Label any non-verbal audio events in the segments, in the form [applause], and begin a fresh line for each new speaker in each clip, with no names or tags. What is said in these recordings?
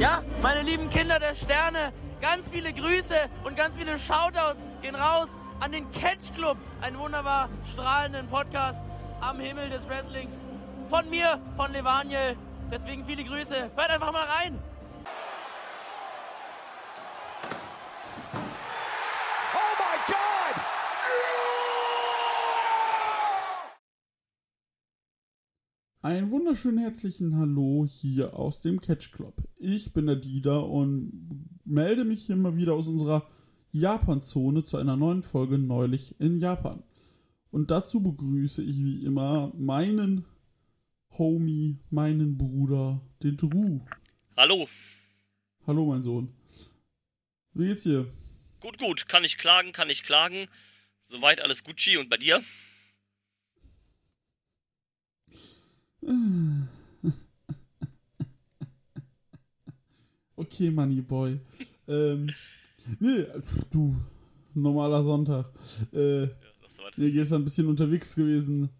Ja, meine lieben Kinder der Sterne, ganz viele Grüße und ganz viele Shoutouts gehen raus an den Catch Club, einen wunderbar strahlenden Podcast am Himmel des Wrestlings. Von mir, von Levaniel. Deswegen viele Grüße. Hört einfach mal rein.
Einen wunderschönen herzlichen Hallo hier aus dem Catch Club. Ich bin der Dieter und melde mich hier mal wieder aus unserer Japan-Zone zu einer neuen Folge Neulich in Japan. Und dazu begrüße ich wie immer meinen Homie, meinen Bruder, den Drew.
Hallo.
Hallo, mein Sohn. Wie geht's dir?
Gut, gut. Kann ich klagen, kann ich klagen. Soweit alles Gucci und bei dir? [laughs]
Okay, Money Boy. ähm, nee, du, normaler Sonntag. Äh,
Ja,
nee, gestern ein bisschen unterwegs gewesen.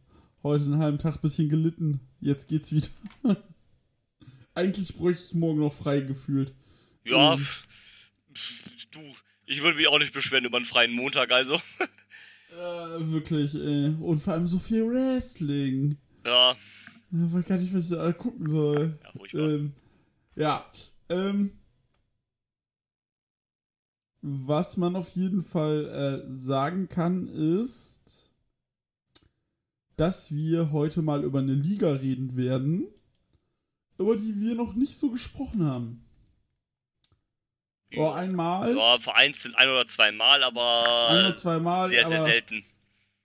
Heute einen halben Tag ein bisschen gelitten. Jetzt geht's wieder. [laughs] Eigentlich bräuchte ich morgen noch frei gefühlt.
Ja,
ähm.
du, ich würde mich auch nicht beschweren über einen freien Montag, also.
Äh, wirklich, ey. Und vor allem so viel Wrestling.
Ja,
Ja, weiß gar nicht, was ich da gucken soll.
ja, furchtbar.
Ähm, ja, ähm, was man auf jeden Fall äh, sagen kann, ist, dass wir heute mal über eine Liga reden werden, über die wir noch nicht so gesprochen haben. Oh, einmal,
Ja, vereinzelt ein oder zwei Mal, aber
ein oder zweimal,
sehr, sehr selten.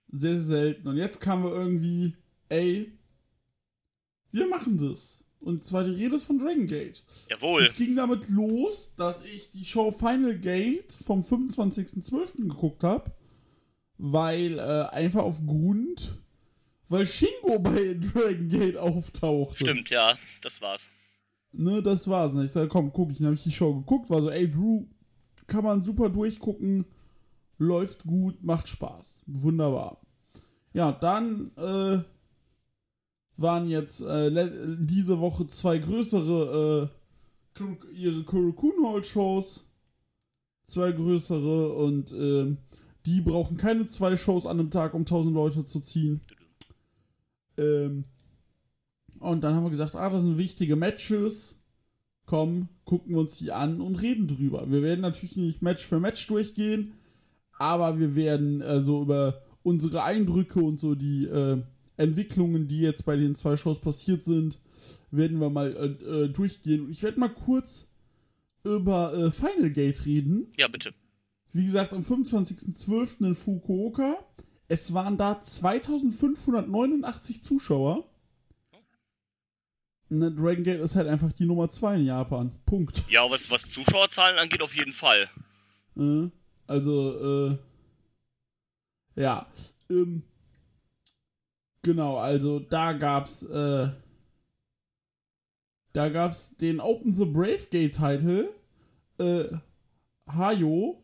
sehr selten. Und jetzt kamen wir irgendwie, ey, wir machen das. Und zwar die Rede ist von Dragon Gate.
Jawohl.
Es ging damit los, dass ich die Show Final Gate vom 25.12. geguckt habe, weil äh, einfach aufgrund, weil Shingo [laughs] bei Dragon Gate auftauchte.
Stimmt, ja, das war's.
Ne, das war's. Und ich sage, komm, guck ich. Dann habe ich die Show geguckt, war so, ey, Drew, kann man super durchgucken, läuft gut, macht Spaß. Wunderbar. Ja, dann äh, waren jetzt äh, diese Woche zwei größere äh, ihre Kurokun Hall Shows. Zwei größere und ähm, die brauchen keine zwei Shows an einem Tag, um 1000 Leute zu ziehen. Ähm, und dann haben wir gesagt, ah, das sind wichtige Matches. Komm, gucken wir uns die an und reden drüber. Wir werden natürlich nicht Match für Match durchgehen, aber wir werden äh, so über unsere Eindrücke und so die äh, Entwicklungen, die jetzt bei den zwei Shows passiert sind, werden wir mal äh, äh, durchgehen. Ich werde mal kurz über äh, Final Gate reden.
Ja, bitte.
Wie gesagt, am 25.12. in Fukuoka. Es waren da 2589 Zuschauer. Ne, Dragon Gate ist halt einfach die Nummer 2 in Japan. Punkt.
Ja, was, was Zuschauerzahlen angeht, auf jeden Fall.
Äh, also, äh, ja. Ähm, genau, also da gab's, äh, da gab's den Open the Brave Gate Title. Äh, Hayo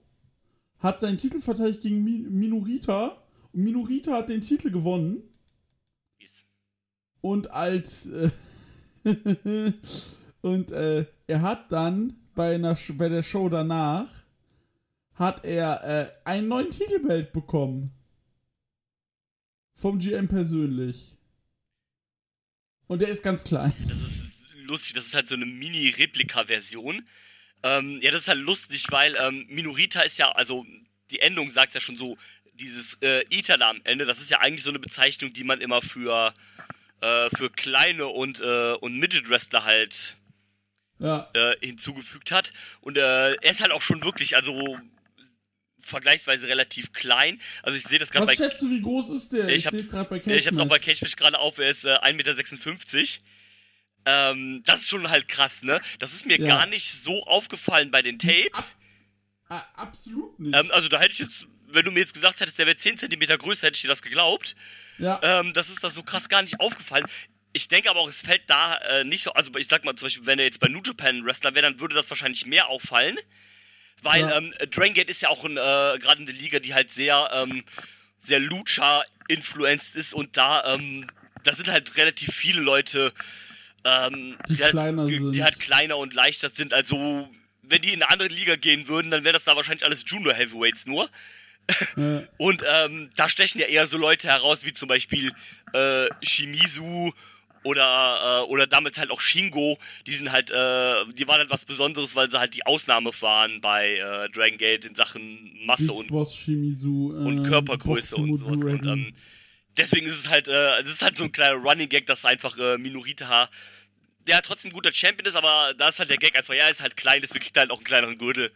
hat seinen Titel verteidigt gegen Mi Minorita. Und Minorita hat den Titel gewonnen.
Ist-
Und als äh, [laughs] und äh, er hat dann bei, einer, bei der Show danach hat er äh, einen neuen Titelbelt bekommen. Vom GM persönlich. Und der ist ganz klein.
Das ist lustig, das ist halt so eine Mini-Replika-Version. Ähm, ja, das ist halt lustig, weil ähm, Minorita ist ja, also die Endung sagt ja schon so, dieses äh, Itala am Ende, das ist ja eigentlich so eine Bezeichnung, die man immer für, äh, für kleine und, äh, und Midget-Wrestler halt
Ja,
äh, hinzugefügt hat. Und äh, er ist halt auch schon wirklich, also vergleichsweise relativ klein. Also ich sehe das gerade
was
bei
schätzt du, wie groß ist der?
ich
seh's
hab's,
grad bei
ich hab's auch bei
Cage
gerade auf, er ist äh, 1,56 Meter. Ähm, das ist schon halt krass, ne? Das ist mir
Ja.
gar nicht so aufgefallen bei den Tapes.
Ah, absolut nicht.
Ähm, also da hätte ich jetzt, wenn du mir jetzt gesagt hättest, der wäre 10 cm größer, hätte ich dir das geglaubt.
ja,
Ähm, das ist das so krass gar nicht aufgefallen. Ich denke aber auch, es fällt da äh, nicht so, also ich sag mal zum Beispiel, wenn er jetzt bei New Japan Wrestler wäre, dann würde das wahrscheinlich mehr auffallen. Weil
Ja.
ähm, Dragon Gate ist ja auch äh, gerade eine Liga, die halt sehr, ähm, sehr Lucha-influenced ist und da, ähm, da sind halt relativ viele Leute ähm,
Die
halt-
kleiner sind.
die halt kleiner und leichter sind. Also, wenn die in eine andere Liga gehen würden, dann wäre das da wahrscheinlich alles Junior Heavyweights nur.
Äh, [laughs]
Und ähm, da stechen ja eher so Leute heraus, wie zum Beispiel äh, Shimizu oder, äh, oder damit halt auch Shingo. Die sind halt, äh, die waren halt was Besonderes, weil sie halt die Ausnahme waren bei äh, Dragon Gate in Sachen Masse und,
Boss Shimizu.
und
äh,
Körpergröße und sowas. Und
Dragon.
ähm, deswegen ist es halt, äh, es ist halt so ein kleiner Running Gag, dass einfach äh, Minorita, der halt trotzdem ein guter Champion ist, aber da ist halt der Gag einfach, ja, er ist halt klein, deswegen kriegt er halt auch einen kleineren Gürtel.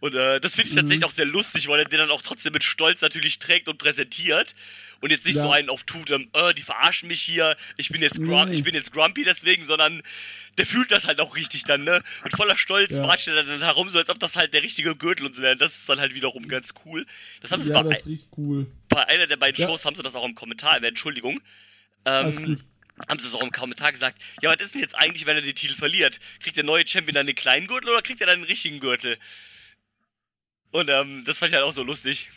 Und äh, das finde ich
Mhm.
tatsächlich auch sehr lustig, weil er den dann auch trotzdem mit Stolz natürlich trägt und präsentiert. Und jetzt nicht
Ja.
so einen auf tut, ähm, äh, die verarschen mich hier, ich bin jetzt
Nee.
ich bin jetzt grumpy deswegen, sondern der fühlt das halt auch richtig dann, ne? Mit voller Stolz
Ja.
marscht er dann herum, so als ob das halt der richtige Gürtel und so wäre. Das ist dann halt wiederum ganz cool. Das haben sie
ja,
bei,
das richtig cool.
bei einer der beiden. Shows haben sie das auch im Kommentar Entschuldigung. Ähm, haben sie es auch im Kommentar gesagt. Ja, was ist denn jetzt eigentlich, wenn er den Titel verliert? Kriegt der neue Champion dann den kleinen Gürtel oder kriegt er dann den richtigen Gürtel? Und ähm, das fand ich halt auch so lustig.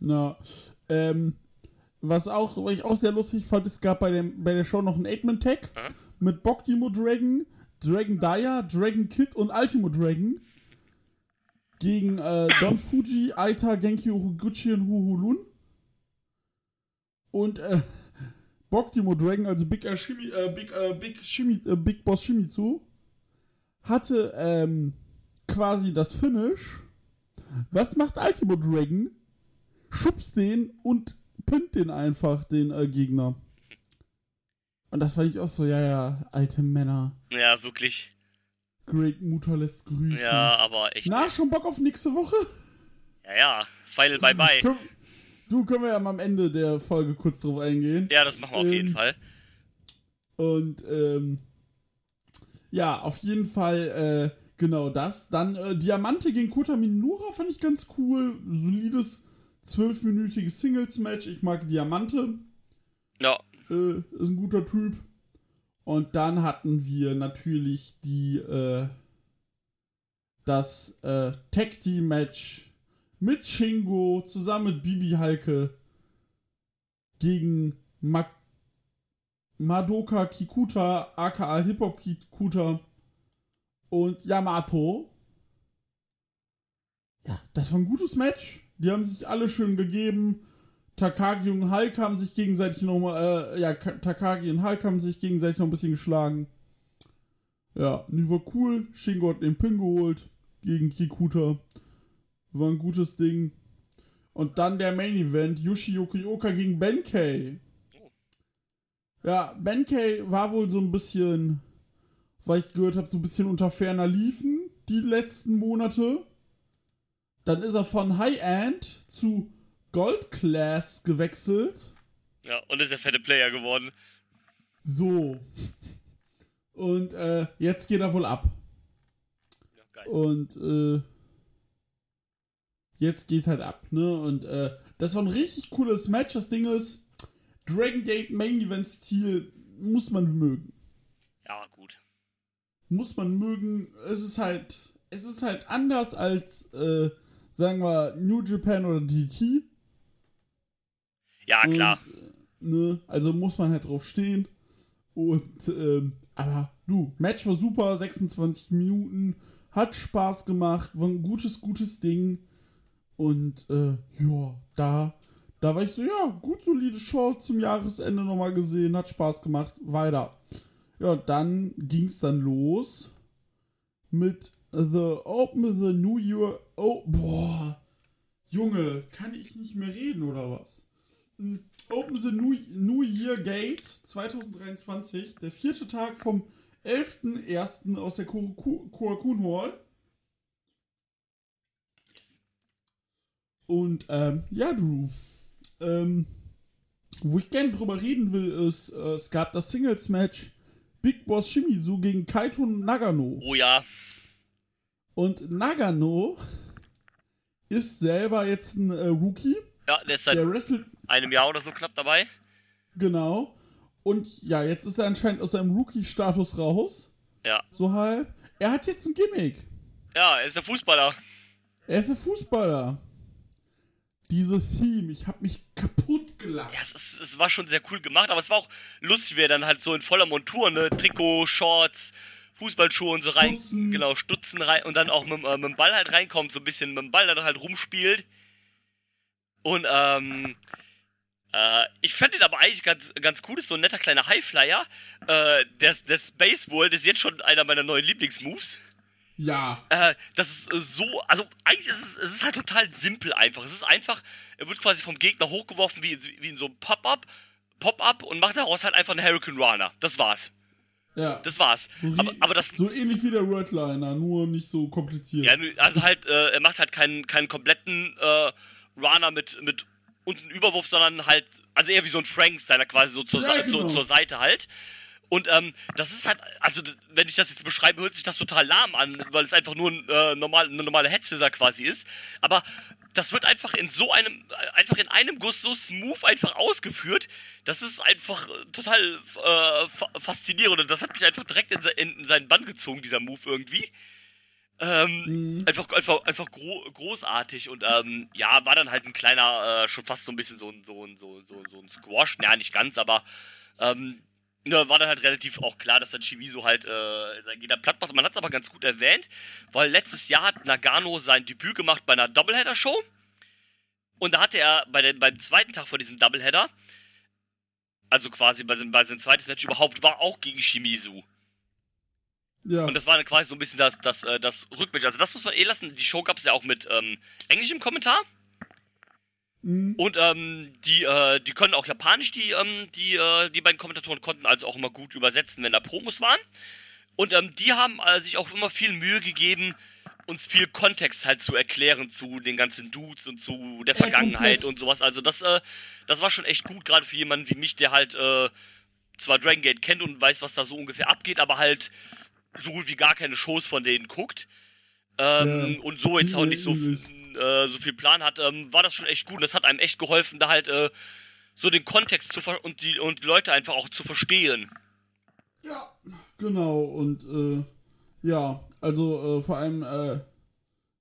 Na, ähm, was auch, was ich auch sehr lustig fand, es gab bei, dem, bei der Show noch einen Eight-Man-Tag
Aha.
mit Bogdimo Dragon, Dragon Dyer, Dragon Kid und Ultimo Dragon gegen äh, Don Fuji, Aita, Genki Uguchi und Huhulun. Und äh, [laughs] Bogdimo Dragon, also Big, äh, Shimi, äh, Big, äh, Big, Shimi, äh, Big Boss Shimizu, hatte ähm, quasi das Finish. Was macht Ultimo Dragon? schubst den und pinnt den einfach, den äh, Gegner. Und das fand ich auch so, ja, ja, alte Männer.
Ja, wirklich.
Great Mutter lässt grüßen.
Ja, aber echt.
Na, schon Bock auf nächste Woche?
Ja, ja. Final bye bye.
Können, du, können wir ja mal am Ende der Folge kurz drauf eingehen.
Ja, das machen wir auf jeden
Ähm,
Fall.
Und, ähm, ja, auf jeden Fall, äh, genau das. Dann äh, Diamante gegen Kota Minura fand ich ganz cool. Solides, zwölfminütiges Singles-Match. Ich mag Diamante.
Ja.
äh, ist ein guter Typ. Und dann hatten wir natürlich die, äh, das äh, Tag Team Match mit Shingo zusammen mit Bibi Halke gegen Ma Madoka Kikuta, aka Hip Hop Kikuta und Yamato. Ja, das war ein gutes Match. Die haben sich alle schön gegeben. Takagi und Hulk haben sich gegenseitig nochmal, äh, ja, Ka- Takagi und Hulk haben sich gegenseitig noch ein bisschen geschlagen. Ja, die war cool. Shingo hat den Pin geholt gegen Kikuta. War ein gutes Ding. Und dann der Main Event, Yushi Yokioka gegen Benkei. Ja, Benkei war wohl so ein bisschen, weil ich gehört habe, so ein bisschen unter ferner Liefen die letzten Monate. Dann ist er von High-End zu Gold Class gewechselt.
Ja, und ist der fette Player geworden.
So. Und äh, jetzt geht er wohl ab.
Ja, geil.
Und äh, jetzt geht halt ab, ne? Und äh, das war ein richtig cooles Match. Das Ding ist, Dragon Gate Main Event Stil muss man mögen.
Ja, gut.
Muss man mögen. Es ist halt, es ist halt anders als, äh, sagen wir, New Japan oder DT.
Ja, klar.
Und, äh, ne, also muss man halt drauf stehen. Und, ähm, aber du, Match war super, 26 Minuten, hat Spaß gemacht, war ein gutes, gutes Ding. Und, äh, ja, da, da war ich so, ja, gut solide Show zum Jahresende nochmal gesehen, hat Spaß gemacht, weiter. Ja, dann ging's dann los mit The Open the New Year. Oh, boah. Junge, kann ich nicht mehr reden oder was? Mm, Open the New, New Year Gate 2023, der vierte Tag vom 11.01. aus der Korakun Hall. Und ähm, ja, Drew. Ähm, wo ich gerne drüber reden will, ist, äh, es gab das Singles-Match Big Boss Shimizu gegen Kaito Nagano.
Oh ja.
Und Nagano ist selber jetzt ein äh, Rookie.
Ja, der ist seit
Der wrestelt
einem Jahr oder so knapp dabei.
Genau. Und ja, jetzt ist er anscheinend aus seinem Rookie-Status raus.
Ja.
So halb. Er hat jetzt ein Gimmick.
Ja, er ist der Fußballer.
Er ist ein Fußballer. Dieses Theme, ich hab mich kaputt gelacht.
Ja, es, ist, es war schon sehr cool gemacht, aber es war auch lustig, wie er dann halt so in voller Montur, ne, Trikot, Shorts, Fußballschuhe und so rein,
Stutzen.
genau, Stutzen rein und dann auch mit, äh, mit dem Ball halt reinkommt, so ein bisschen mit dem Ball dann halt rumspielt. Und, ähm, äh, ich fand ihn aber eigentlich ganz, ganz cool, ist so ein netter kleiner Highflyer. Äh, der, der Space World ist jetzt schon einer meiner neuen Lieblingsmoves.
Ja.
Äh, das ist äh, so, also eigentlich ist es, es ist halt total simpel einfach. Es ist einfach, er wird quasi vom Gegner hochgeworfen wie, wie in so einem Pop-Up, Pop-Up und macht daraus halt einfach einen Hurricane Runner. Das war's.
Ja.
Das war's.
so,
Aber, aber das,
so ähnlich wie der Redliner, nur nicht so kompliziert.
ja, also halt, äh, er macht halt keinen, keinen kompletten äh, Runner mit, mit unten Überwurf, sondern halt, also eher wie so ein Frankensteiner quasi so zur,
Ja, genau.
zur, zur Seite halt. Und ähm, das ist halt, also wenn ich das jetzt beschreibe, hört sich das total lahm an, weil es einfach nur ein, äh, normal, eine normale Headscissor quasi ist. Aber das wird einfach in so einem, einfach in einem Guss so smooth einfach ausgeführt. Das ist einfach äh, total äh, fa faszinierend und das hat mich einfach direkt in, se in seinen Bann gezogen, dieser Move irgendwie. Ähm, Einfach, einfach, einfach gro großartig und ähm, ja, war dann halt ein kleiner, äh, schon fast so ein bisschen so ein, so ein, so, so, so ein Squash, ja, nicht ganz, aber ähm, ne, war dann halt relativ auch klar, dass dann Chiviso halt äh, Gegner platt macht. Man hat es aber ganz gut erwähnt, weil letztes Jahr hat Nagano sein Debüt gemacht bei einer Doubleheader-Show und da hatte er bei den, beim zweiten Tag vor diesem Doubleheader, also quasi bei seinem, bei seinem zweites Match überhaupt, war auch gegen Shimizu.
Ja.
Und das war dann quasi so ein bisschen das, das, äh, das Rückmatch. Also das muss man eh lassen. Die Show gab es ja auch mit ähm, englischem Kommentar.
Mhm.
Und ähm, die, äh, die können auch Japanisch, die, ähm, die, äh, die beiden Kommentatoren konnten also auch immer gut übersetzen, wenn da Promos waren. Und ähm, die haben äh, sich auch immer viel Mühe gegeben, uns viel Kontext halt zu erklären zu den ganzen Dudes und zu der Vergangenheit und sowas. Also das, äh, das war schon echt gut, gerade für jemanden wie mich, der halt äh, zwar Dragon Gate kennt und weiß, was da so ungefähr abgeht, aber halt so gut wie gar keine Shows von denen guckt. Ähm,
Ja.
Und so jetzt auch nicht so. Äh, so viel Plan hat, ähm, war das schon echt gut. Und das hat einem echt geholfen, da halt äh, so den Kontext zu ver und die und die Leute einfach auch zu verstehen.
Ja, genau. Und äh, ja, also äh, vor allem äh,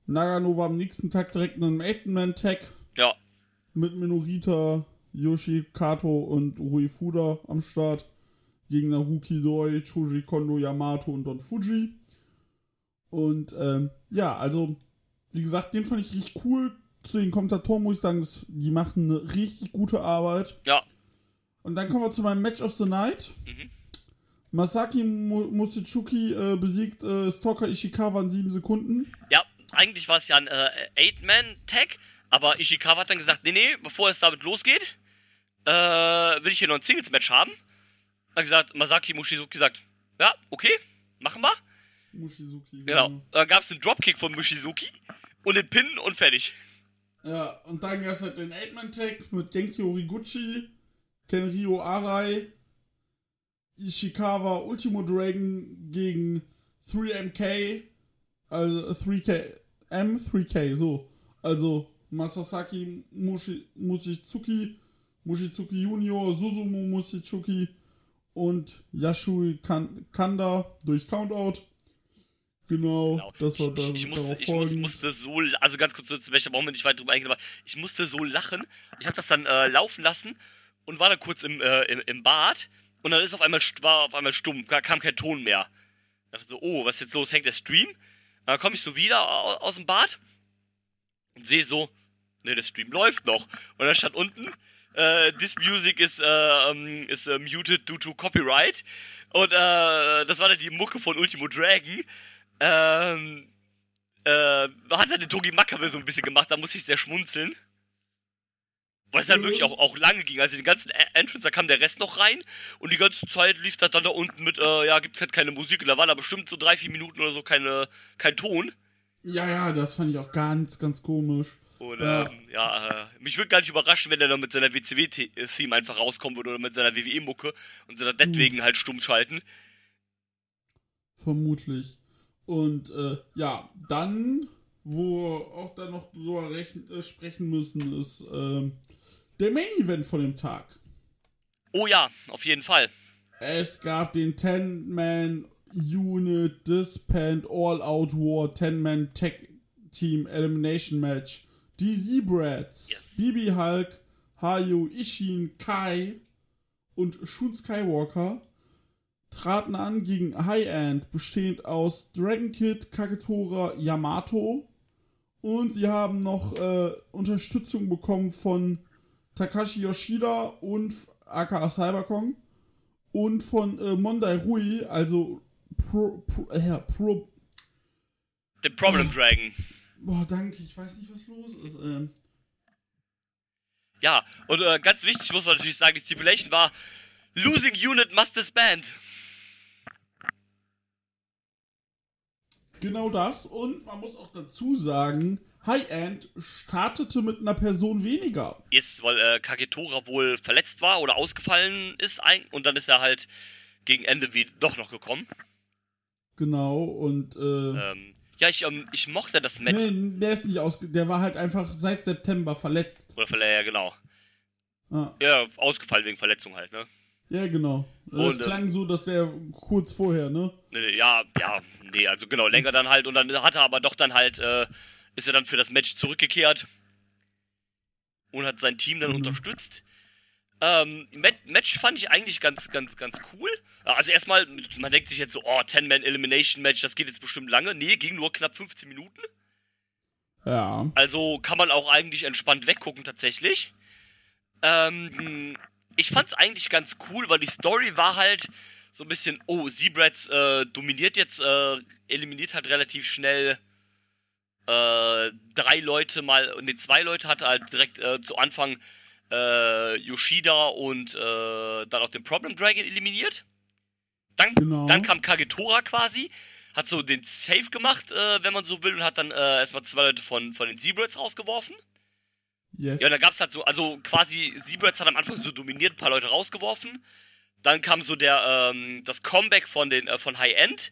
Nagano war am nächsten Tag direkt in einem Eight-Man-Tag
Ja,
mit Minorita, Yoshi, Kato und Rui Fuda am Start. Gegen Naruki Doi, Choji Kondo, Yamato und Don Fuji. Und ähm, ja, also, wie gesagt, den fand ich richtig cool. Zu den Kommentatoren muss ich sagen, das, die machen eine richtig gute Arbeit.
ja,
Und dann kommen wir zu meinem Match of the Night. Masaki Mu- Musichuki äh, besiegt äh, Stalker Ishikawa in sieben Sekunden.
ja. Eigentlich war es ja ein äh, Eight-Man-Tag, aber Ishikawa hat dann gesagt, nee, nee, bevor es damit losgeht, äh, will ich hier noch ein Singles-Match haben. Hat gesagt, Masaki Mushizuki sagt, ja, okay, machen wir.
Mushizuki.
Genau. Dann gab es einen Dropkick von Mushizuki und den Pin und fertig.
Ja, und dann gab es halt den Eight-Man-Tag mit Genki Horiguchi, Kenryo Arai, Ishikawa Ultimo Dragon gegen 3MK, also 3K, M, 3K, so. Also Masasaki Mushi, Mushizuki, Mushizuki Junior, Susumu Mushizuki und Yashui kan Kanda durch Countout. Genau,
Genau.
das war
ich, ich, ich, musste, ich muss,
folgend.
musste so, also ganz kurz zu welcher wir nicht weiter drüber eingehen, aber ich musste so lachen. Ich habe das dann äh, laufen lassen und war dann kurz im, äh, im, im Bad und dann ist auf einmal war auf einmal stumm, ka- kam kein Ton mehr. Ich dachte so, oh, was ist jetzt los? Hängt der Stream? Dann komme ich so wieder au- aus dem Bad und sehe so, ne, der Stream läuft noch. Und dann stand unten, äh, this music is, ähm, is äh, muted due to copyright. Und das war dann die Mucke von Ultimo Dragon. Ähm, äh, hat dann den Togi Makabe so ein bisschen gemacht, da musste ich sehr schmunzeln. Weil es dann wirklich auch, auch lange ging. Also den ganzen Entrance, da kam der Rest noch rein und die ganze Zeit lief das dann da unten mit, äh, ja, gibt halt keine Musik. Und da war da bestimmt so drei, vier Minuten oder so keine, kein Ton.
Ja, ja, das fand ich auch ganz, ganz komisch.
Und
Ja.
ähm, ja, äh, mich würde gar nicht überraschen, wenn der dann mit seiner WCW-Theme einfach rauskommen würde oder mit seiner WWE-Mucke und sie dann deswegen halt stumm schalten.
Vermutlich. Und äh, ja, dann, wo wir auch dann noch drüber äh, sprechen müssen, ist ähm, der Main Event von dem Tag.
Oh ja, auf jeden Fall.
Es gab den 10-Man-Unit Disband All-Out War 10-Man Tag Team Elimination Match. Die Z-Brats,
Yes.
BB Hulk, Hayo, Ishin, Kai und Shun Skywalker traten an gegen High End, bestehend aus Dragon Kid, Kagetora, Yamato. Und sie haben noch äh, Unterstützung bekommen von Takashi Yoshida und aka Cyberkong und von äh, Mondai Rui, also Pro, Pro, äh, Pro
The Problem Dragon.
Boah, danke, ich weiß nicht, was los ist. Ähm.
Ja, und äh, ganz wichtig muss man natürlich sagen, die Stipulation war Losing Unit must disband.
Genau das. Und man muss auch dazu sagen, High End startete mit einer Person weniger.
Jetzt, weil äh, Kagetora wohl verletzt war oder ausgefallen ist ein und dann ist er halt gegen Ende wie doch noch gekommen.
Genau, und äh,
Ähm, ja, ich, ähm, ich mochte das Match.
nee, der ist nicht ausge der war halt einfach seit September verletzt.
Oder verletzt, ja, genau.
Ah,
Ja, ausgefallen wegen Verletzung halt, ne?
ja, genau. Das
Und, äh,
klang so, dass der kurz vorher, ne?
Nee, Ja, ja, nee, also genau, länger dann halt und dann hat er aber doch dann halt, äh, ist er dann für das Match zurückgekehrt und hat sein Team dann unterstützt. Ähm, Mat- Match fand ich eigentlich ganz, ganz, ganz cool. Also erstmal, man denkt sich jetzt so, oh, 10-Man-Elimination-Match, das geht jetzt bestimmt lange. Nee, ging nur knapp 15 Minuten.
Ja.
Also kann man auch eigentlich entspannt weggucken tatsächlich. Ähm, ich fand's eigentlich ganz cool, weil die Story war halt so ein bisschen, oh, Zebrats äh, dominiert jetzt, äh, eliminiert halt relativ schnell äh, drei Leute mal, ne, zwei Leute hatte halt direkt äh, zu Anfang äh, Yoshida und äh, dann auch den Problem Dragon eliminiert. Dann,
Genau.
dann kam Kagetora quasi, hat so den Save gemacht, äh, wenn man so will, und hat dann äh, erstmal zwei Leute von, von den Zebrats rausgeworfen.
Yes.
Ja, und dann gab's halt so, also quasi, Zebrats hat am Anfang so dominiert, ein paar Leute rausgeworfen. Dann kam so der, ähm, das Comeback von den, äh, von High End.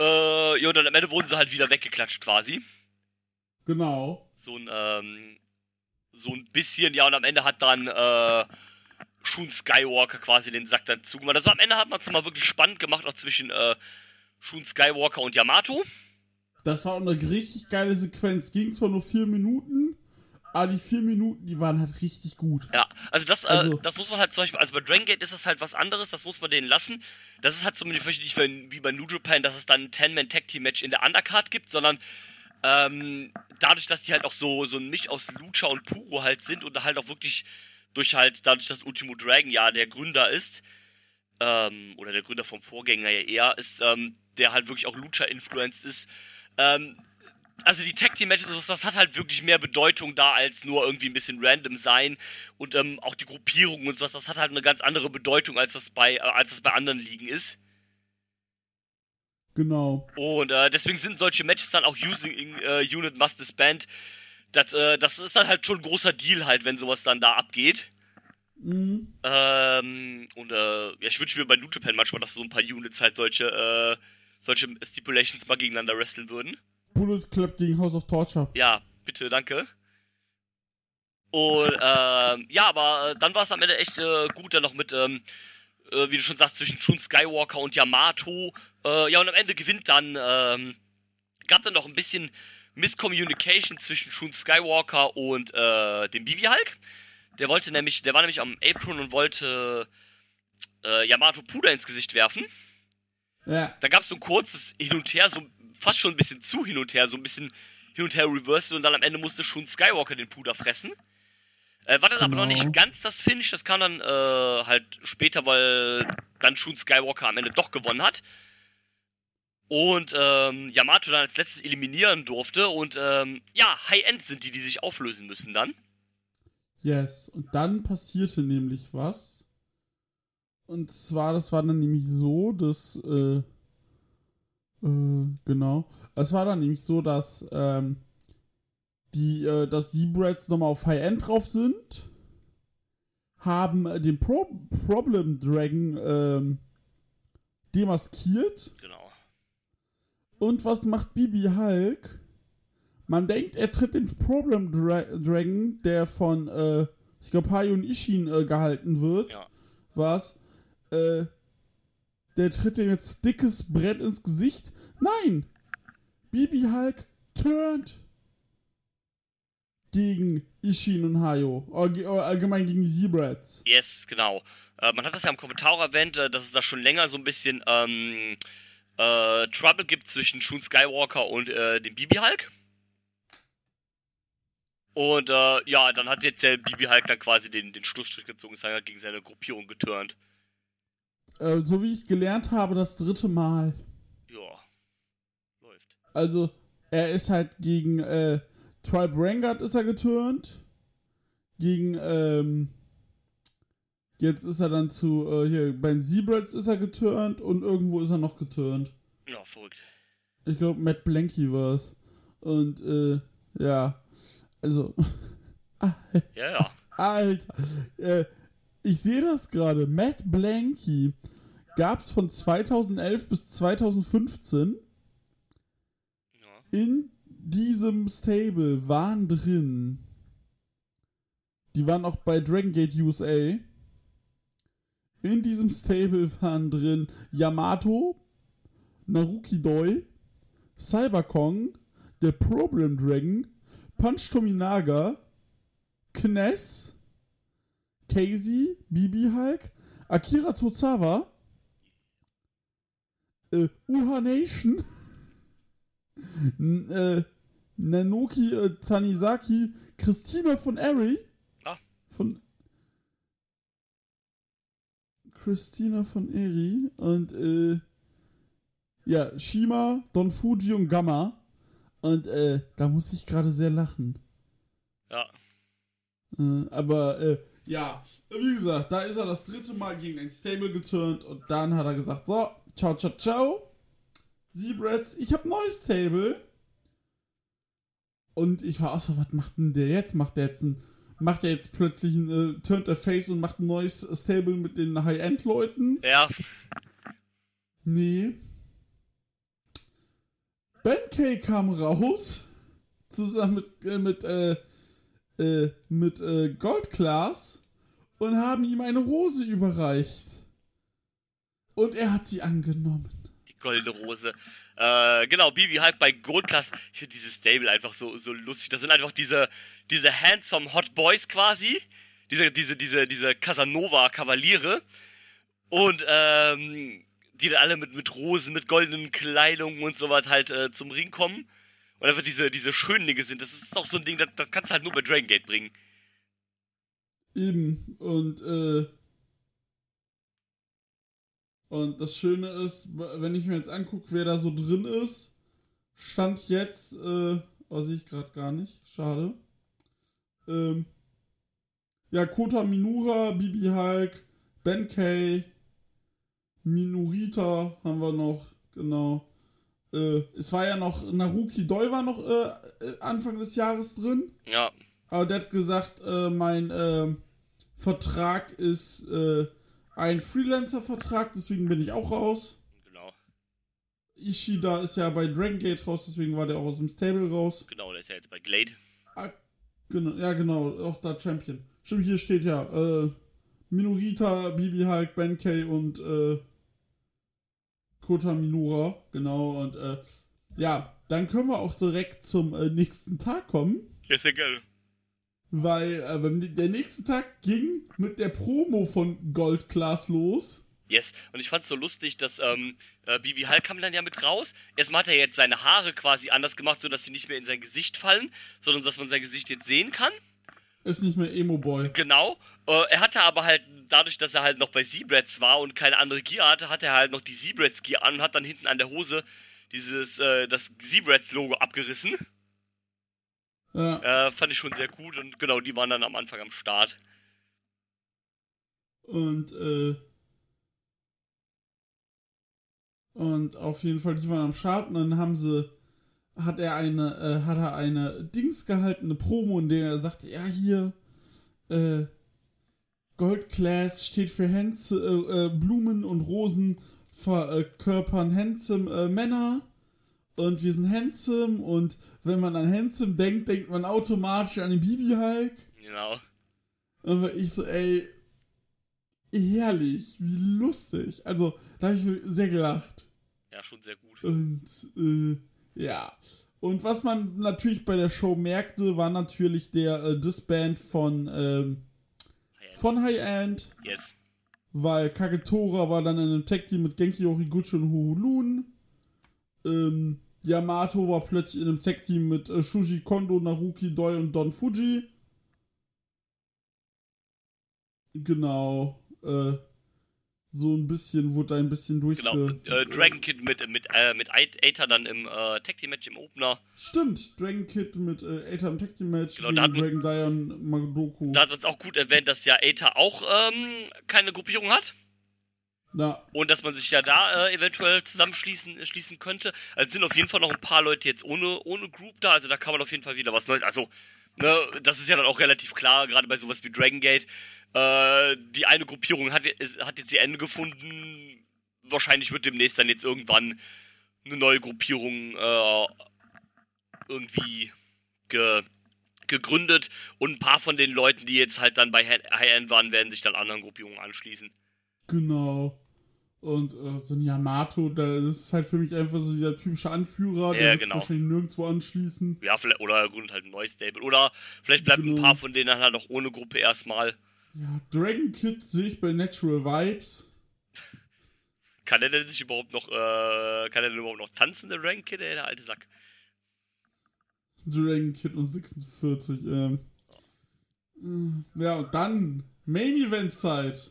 Äh, ja, und dann am Ende wurden sie halt wieder weggeklatscht quasi.
Genau.
So ein, ähm, so ein bisschen, ja, und am Ende hat dann, äh, Shun Skywalker quasi den Sack dann zugemacht. Also am Ende hat man es mal wirklich spannend gemacht, auch zwischen, äh, Shun Skywalker und Yamato.
Das war auch eine richtig geile Sequenz. Ging zwar nur vier Minuten, aber die vier Minuten, die waren halt richtig gut.
Ja, also das, äh,
Also-
das muss man halt zum Beispiel, also bei Dragon Gate ist das halt was anderes, das muss man denen lassen. Das ist halt zumindest nicht wie bei New Japan, dass es dann ein 10-Man-Tag-Team-Match in der Undercard gibt, sondern ähm, dadurch, dass die halt auch so, so ein Misch aus Lucha und Puro halt sind und halt auch wirklich durch halt, dadurch, dass Ultimo Dragon ja der Gründer ist, ähm, oder der Gründer vom Vorgänger ja eher, ist, ähm, der halt wirklich auch Lucha-influenced ist, ähm, also die Tag Team Matches, das- hat halt wirklich mehr Bedeutung da als nur irgendwie ein bisschen random sein und ähm, auch die Gruppierung und sowas, das hat halt eine ganz andere Bedeutung als das bei äh, als das bei anderen Ligen ist.
Genau.
Und äh, deswegen sind solche Matches dann auch Using äh, Unit Must Disband. Das, äh, das ist dann halt schon ein großer Deal halt, wenn sowas dann da abgeht.
Mhm.
Ähm, und äh, ja, ich wünsche mir bei New Japan manchmal, dass so ein paar Units halt solche äh, solche Stipulations mal gegeneinander wresteln würden.
Bullet Club gegen House of Torture.
Ja, bitte, danke. Und ähm, ja, aber äh, dann war es am Ende echt äh, gut, dann noch mit, ähm, äh, wie du schon sagst, zwischen Shun Skywalker und Yamato. Äh, ja, und am Ende gewinnt dann, ähm, gab dann noch ein bisschen Miscommunication zwischen Shun Skywalker und äh, dem Bibi Hulk. Der wollte nämlich, der war nämlich am Apron und wollte äh, Yamato Puder ins Gesicht werfen.
Ja.
Da gab es so ein kurzes Hin und Her, so fast schon ein bisschen zu hin und her, so ein bisschen hin und her reversed und dann am Ende musste schon Skywalker den Puder fressen. Äh, war dann aber noch
Genau.
nicht ganz das Finish, das kam dann äh, halt später, weil dann schon Skywalker am Ende doch gewonnen hat. Und ähm, Yamato dann als letztes eliminieren durfte und ähm, ja, High End sind die, die sich auflösen müssen dann.
Yes. Und dann passierte nämlich was. Und zwar, das war dann nämlich so, dass, äh, äh, genau. Es war dann nämlich so, dass, ähm, die, äh, dass Zebrats nochmal auf High End drauf sind, haben äh, den Pro Problem Dragon, ähm, demaskiert.
Genau.
Und was macht Bibi Hulk? Man denkt, er tritt den Problem Dra Dragon, der von, äh, ich glaube, Hayun Ishin äh, gehalten wird.
Ja.
Was? Äh, der tritt ihm jetzt dickes Brett ins Gesicht. Nein! Bibi Hulk turned. gegen Ishin und Hayo. Oder allgemein gegen Zebrats.
Yes, genau. Äh, man hat das ja im Kommentar erwähnt, äh, dass es da schon länger so ein bisschen ähm, äh, Trouble gibt zwischen Shun Skywalker und äh, dem Bibi Hulk. Und äh, ja, dann hat jetzt der Bibi Hulk dann quasi den, den Schlussstrich gezogen, ist dann gegen seine Gruppierung geturnt.
Äh, so wie ich gelernt habe, das dritte Mal.
Ja. Läuft.
Also, er ist halt gegen äh, Tribe Rangard ist er geturnt. Gegen, ähm, jetzt ist er dann zu, äh, hier, bei den Zebrats ist er geturnt und irgendwo ist er noch geturnt.
Ja, verrückt.
Ich glaube, Matt Blanky war es. Und, äh, ja. Also, [laughs]
Ja, ja.
Alter. Äh, ich sehe das gerade. Matt Blanky gab es von 2011 bis 2015.
ja.
In diesem Stable waren drin. Die waren auch bei Dragon Gate USA. In diesem Stable waren drin Yamato, Naruki Doi, Cyberkong, der Problem Dragon, Punch Tominaga, Kness, Casey, Bibi Hulk, Akira Tozawa, äh, Uha Nation, [laughs] äh, Nanoki äh, Tanizaki, Christina von Eri.
Ah.
Von. Christina von Eri und äh, ja, Shima, Don Fuji und Gamma. Und äh, da muss ich gerade sehr lachen.
Ja.
Äh, aber äh, ja, wie gesagt, da ist er das dritte Mal gegen ein Stable geturnt und dann hat er gesagt, so, ciao, ciao, ciao. Zebrats, ich hab neues Stable. Und ich war auch so, was macht denn der jetzt? Macht der jetzt ein, macht er jetzt plötzlich ein, äh, turnt der Face und macht ein neues Stable mit den High-End-Leuten?
Ja,
Nee. Ben Kay kam raus, zusammen mit, äh, mit, äh, äh, mit äh, Goldclass und haben ihm eine Rose überreicht. Und er hat sie angenommen.
die goldene Rose. Äh, genau, Bibi Hulk bei Goldclass. Ich finde dieses Stable einfach so, so lustig. Das sind einfach diese, diese handsome Hot Boys quasi. Diese, diese, diese, diese Casanova-Kavaliere. Und, ähm, die dann alle mit, mit Rosen, mit goldenen Kleidungen und so was halt äh, zum Ring kommen. Und einfach diese, diese Schönlinge sind. Das ist doch so ein Ding, das, das kannst du halt nur bei Dragon Gate bringen.
Eben. Und, äh. Und das Schöne ist, wenn ich mir jetzt angucke, wer da so drin ist, stand jetzt, äh, oh, sehe ich gerade gar nicht, schade. Ähm, ja, Kota Minura, Bibi Hulk, Ben Kay, Minurita haben wir noch, genau. Äh, es war ja noch, Naruki Doi war noch äh, äh, Anfang des Jahres drin.
Ja,
Aber der hat gesagt, äh, mein ähm, Vertrag ist äh, ein Freelancer-Vertrag, deswegen bin ich auch raus.
genau.
Ishida ist ja bei Dragon Gate raus, deswegen war der auch aus dem Stable raus.
Genau, der ist ja jetzt bei Glade.
Ah, genau, ja, genau, auch da Champion. Stimmt, hier steht ja, äh, Minorita, Bibi Hulk, Ben Kay und äh, Kota Minura, genau, und äh, ja, dann können wir auch direkt zum äh, nächsten Tag kommen.
Ja, sehr geil.
Weil äh, der nächste Tag ging mit der Promo von Gold Class los.
Yes, und ich fand's so lustig, dass ähm, äh, Bibi Hulk kam dann ja mit raus. Erstmal hat er jetzt seine Haare quasi anders gemacht, sodass sie nicht mehr in sein Gesicht fallen, sondern dass man sein Gesicht jetzt sehen kann.
Ist nicht mehr Emo Boy.
Genau. Äh, er hatte aber halt, dadurch, dass er halt noch bei Zebrats war und keine andere Gear hatte, hatte er halt noch die Zebrats Gear an und hat dann hinten an der Hose dieses, äh, das Zebrats Logo abgerissen.
Ja,
Äh, fand ich schon sehr gut und genau, die waren dann am Anfang am Start.
und äh, und auf jeden Fall, die waren am Start und dann haben sie hat er eine äh, hat er eine Dings gehalten, eine Promo, in der er sagte, ja hier äh, Gold Class steht für Hands, äh, äh, Blumen und Rosen verkörpern handsome äh, Männer und wir sind handsome und wenn man an handsome denkt, denkt man automatisch an den Bibi Hulk.
Genau.
Aber ich so, ey, herrlich, wie lustig. Also, da habe ich sehr gelacht.
Ja, schon sehr gut.
Und, äh, ja. Und was man natürlich bei der Show merkte, war natürlich der äh, Disband von, ähm, von High End,
Yes.
weil Kagetora war dann in einem Tag Team mit Genki Horiguchi und Huhulun. Ähm, Yamato war plötzlich in einem Tag Team mit äh, Shuji Kondo, Naruki Doi und Don Fuji. Genau. Äh, so ein bisschen, wurde ein bisschen durchge...
Genau. Äh, Dragon Kid mit, mit, äh, mit Aether dann im äh, Tag Team Match im Opener.
Stimmt, Dragon Kid mit äh, Aether im Tag Team Match
Genau, da hat man-
Dragon Dion Madoku.
Da hat man es auch gut erwähnt, dass ja Aether auch ähm, keine Gruppierung hat.
Na,
Und dass man sich ja da äh, eventuell zusammenschließen schließen könnte. Also es sind auf jeden Fall noch ein paar Leute jetzt ohne, ohne Group da. Also da kann man auf jeden Fall wieder was Neues. Also, ne, das ist ja dann auch relativ klar, gerade bei sowas wie Dragon Gate. Äh, die eine Gruppierung hat, ist, hat jetzt ihr Ende gefunden. Wahrscheinlich wird demnächst dann jetzt irgendwann eine neue Gruppierung äh, irgendwie ge, gegründet. Und ein paar von den Leuten, die jetzt halt dann bei High End waren, werden sich dann anderen Gruppierungen anschließen.
genau. Und äh, so ein Yamato, da, das ist halt für mich einfach so dieser typische Anführer, der
Ja, genau.
wahrscheinlich nirgendwo anschließen.
Ja, vielleicht, oder er gründet halt ein neues Stable. Oder vielleicht bleibt ein
Genau.
paar von denen dann halt auch ohne Gruppe erstmal.
Ja, Dragon Kid sehe ich bei Natural Vibes.
Kann er denn sich überhaupt noch, äh, kann er denn überhaupt noch tanzen, der Rank Kid, ey, der alte Sack?
Dragon Kid und 46. Ähm. Äh, Ja, und dann Main Event Zeit.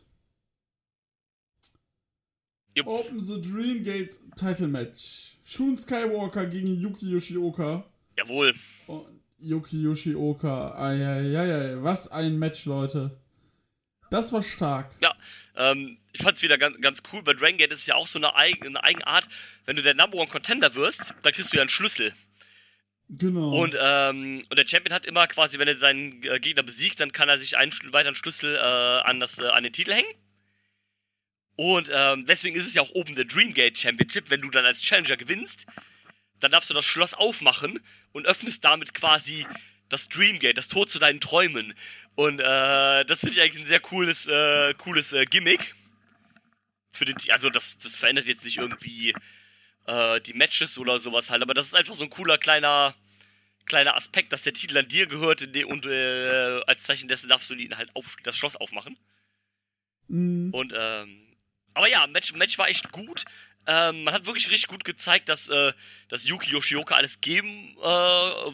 Jupp.
Open the Dream Gate Title Match. Shun Skywalker gegen Yuki Yoshioka.
Jawohl.
Und Yuki Yoshioka. Eieiei, was ein Match, Leute. Das war stark.
Ja, ähm, ich fand's wieder ganz, ganz cool. Bei Dragon Gate ist es ja auch so eine, Eig eine Eigenart. Wenn du der Number One Contender wirst, dann kriegst du ja einen Schlüssel.
Genau.
Und, ähm, und der Champion hat immer quasi, wenn er seinen äh, Gegner besiegt, dann kann er sich einen weiteren Schlüssel äh, an, das, äh, an den Titel hängen. Und ähm, deswegen ist es ja auch oben der Dreamgate Championship. Wenn du dann als Challenger gewinnst, dann darfst du das Schloss aufmachen und öffnest damit quasi das Dreamgate, das Tor zu deinen Träumen. Und äh, das finde ich eigentlich ein sehr cooles, äh, cooles äh, Gimmick. Für den, also das, das verändert jetzt nicht irgendwie äh, die Matches oder sowas halt, aber das ist einfach so ein cooler kleiner kleiner Aspekt, dass der Titel an dir gehört in und äh, als Zeichen dessen darfst du ihn halt auf, das Schloss aufmachen.
Mhm.
Und ähm, aber ja, Match, Match war echt gut. Ähm, man hat wirklich richtig gut gezeigt, dass, äh, dass Yuki Yoshioka alles geben äh,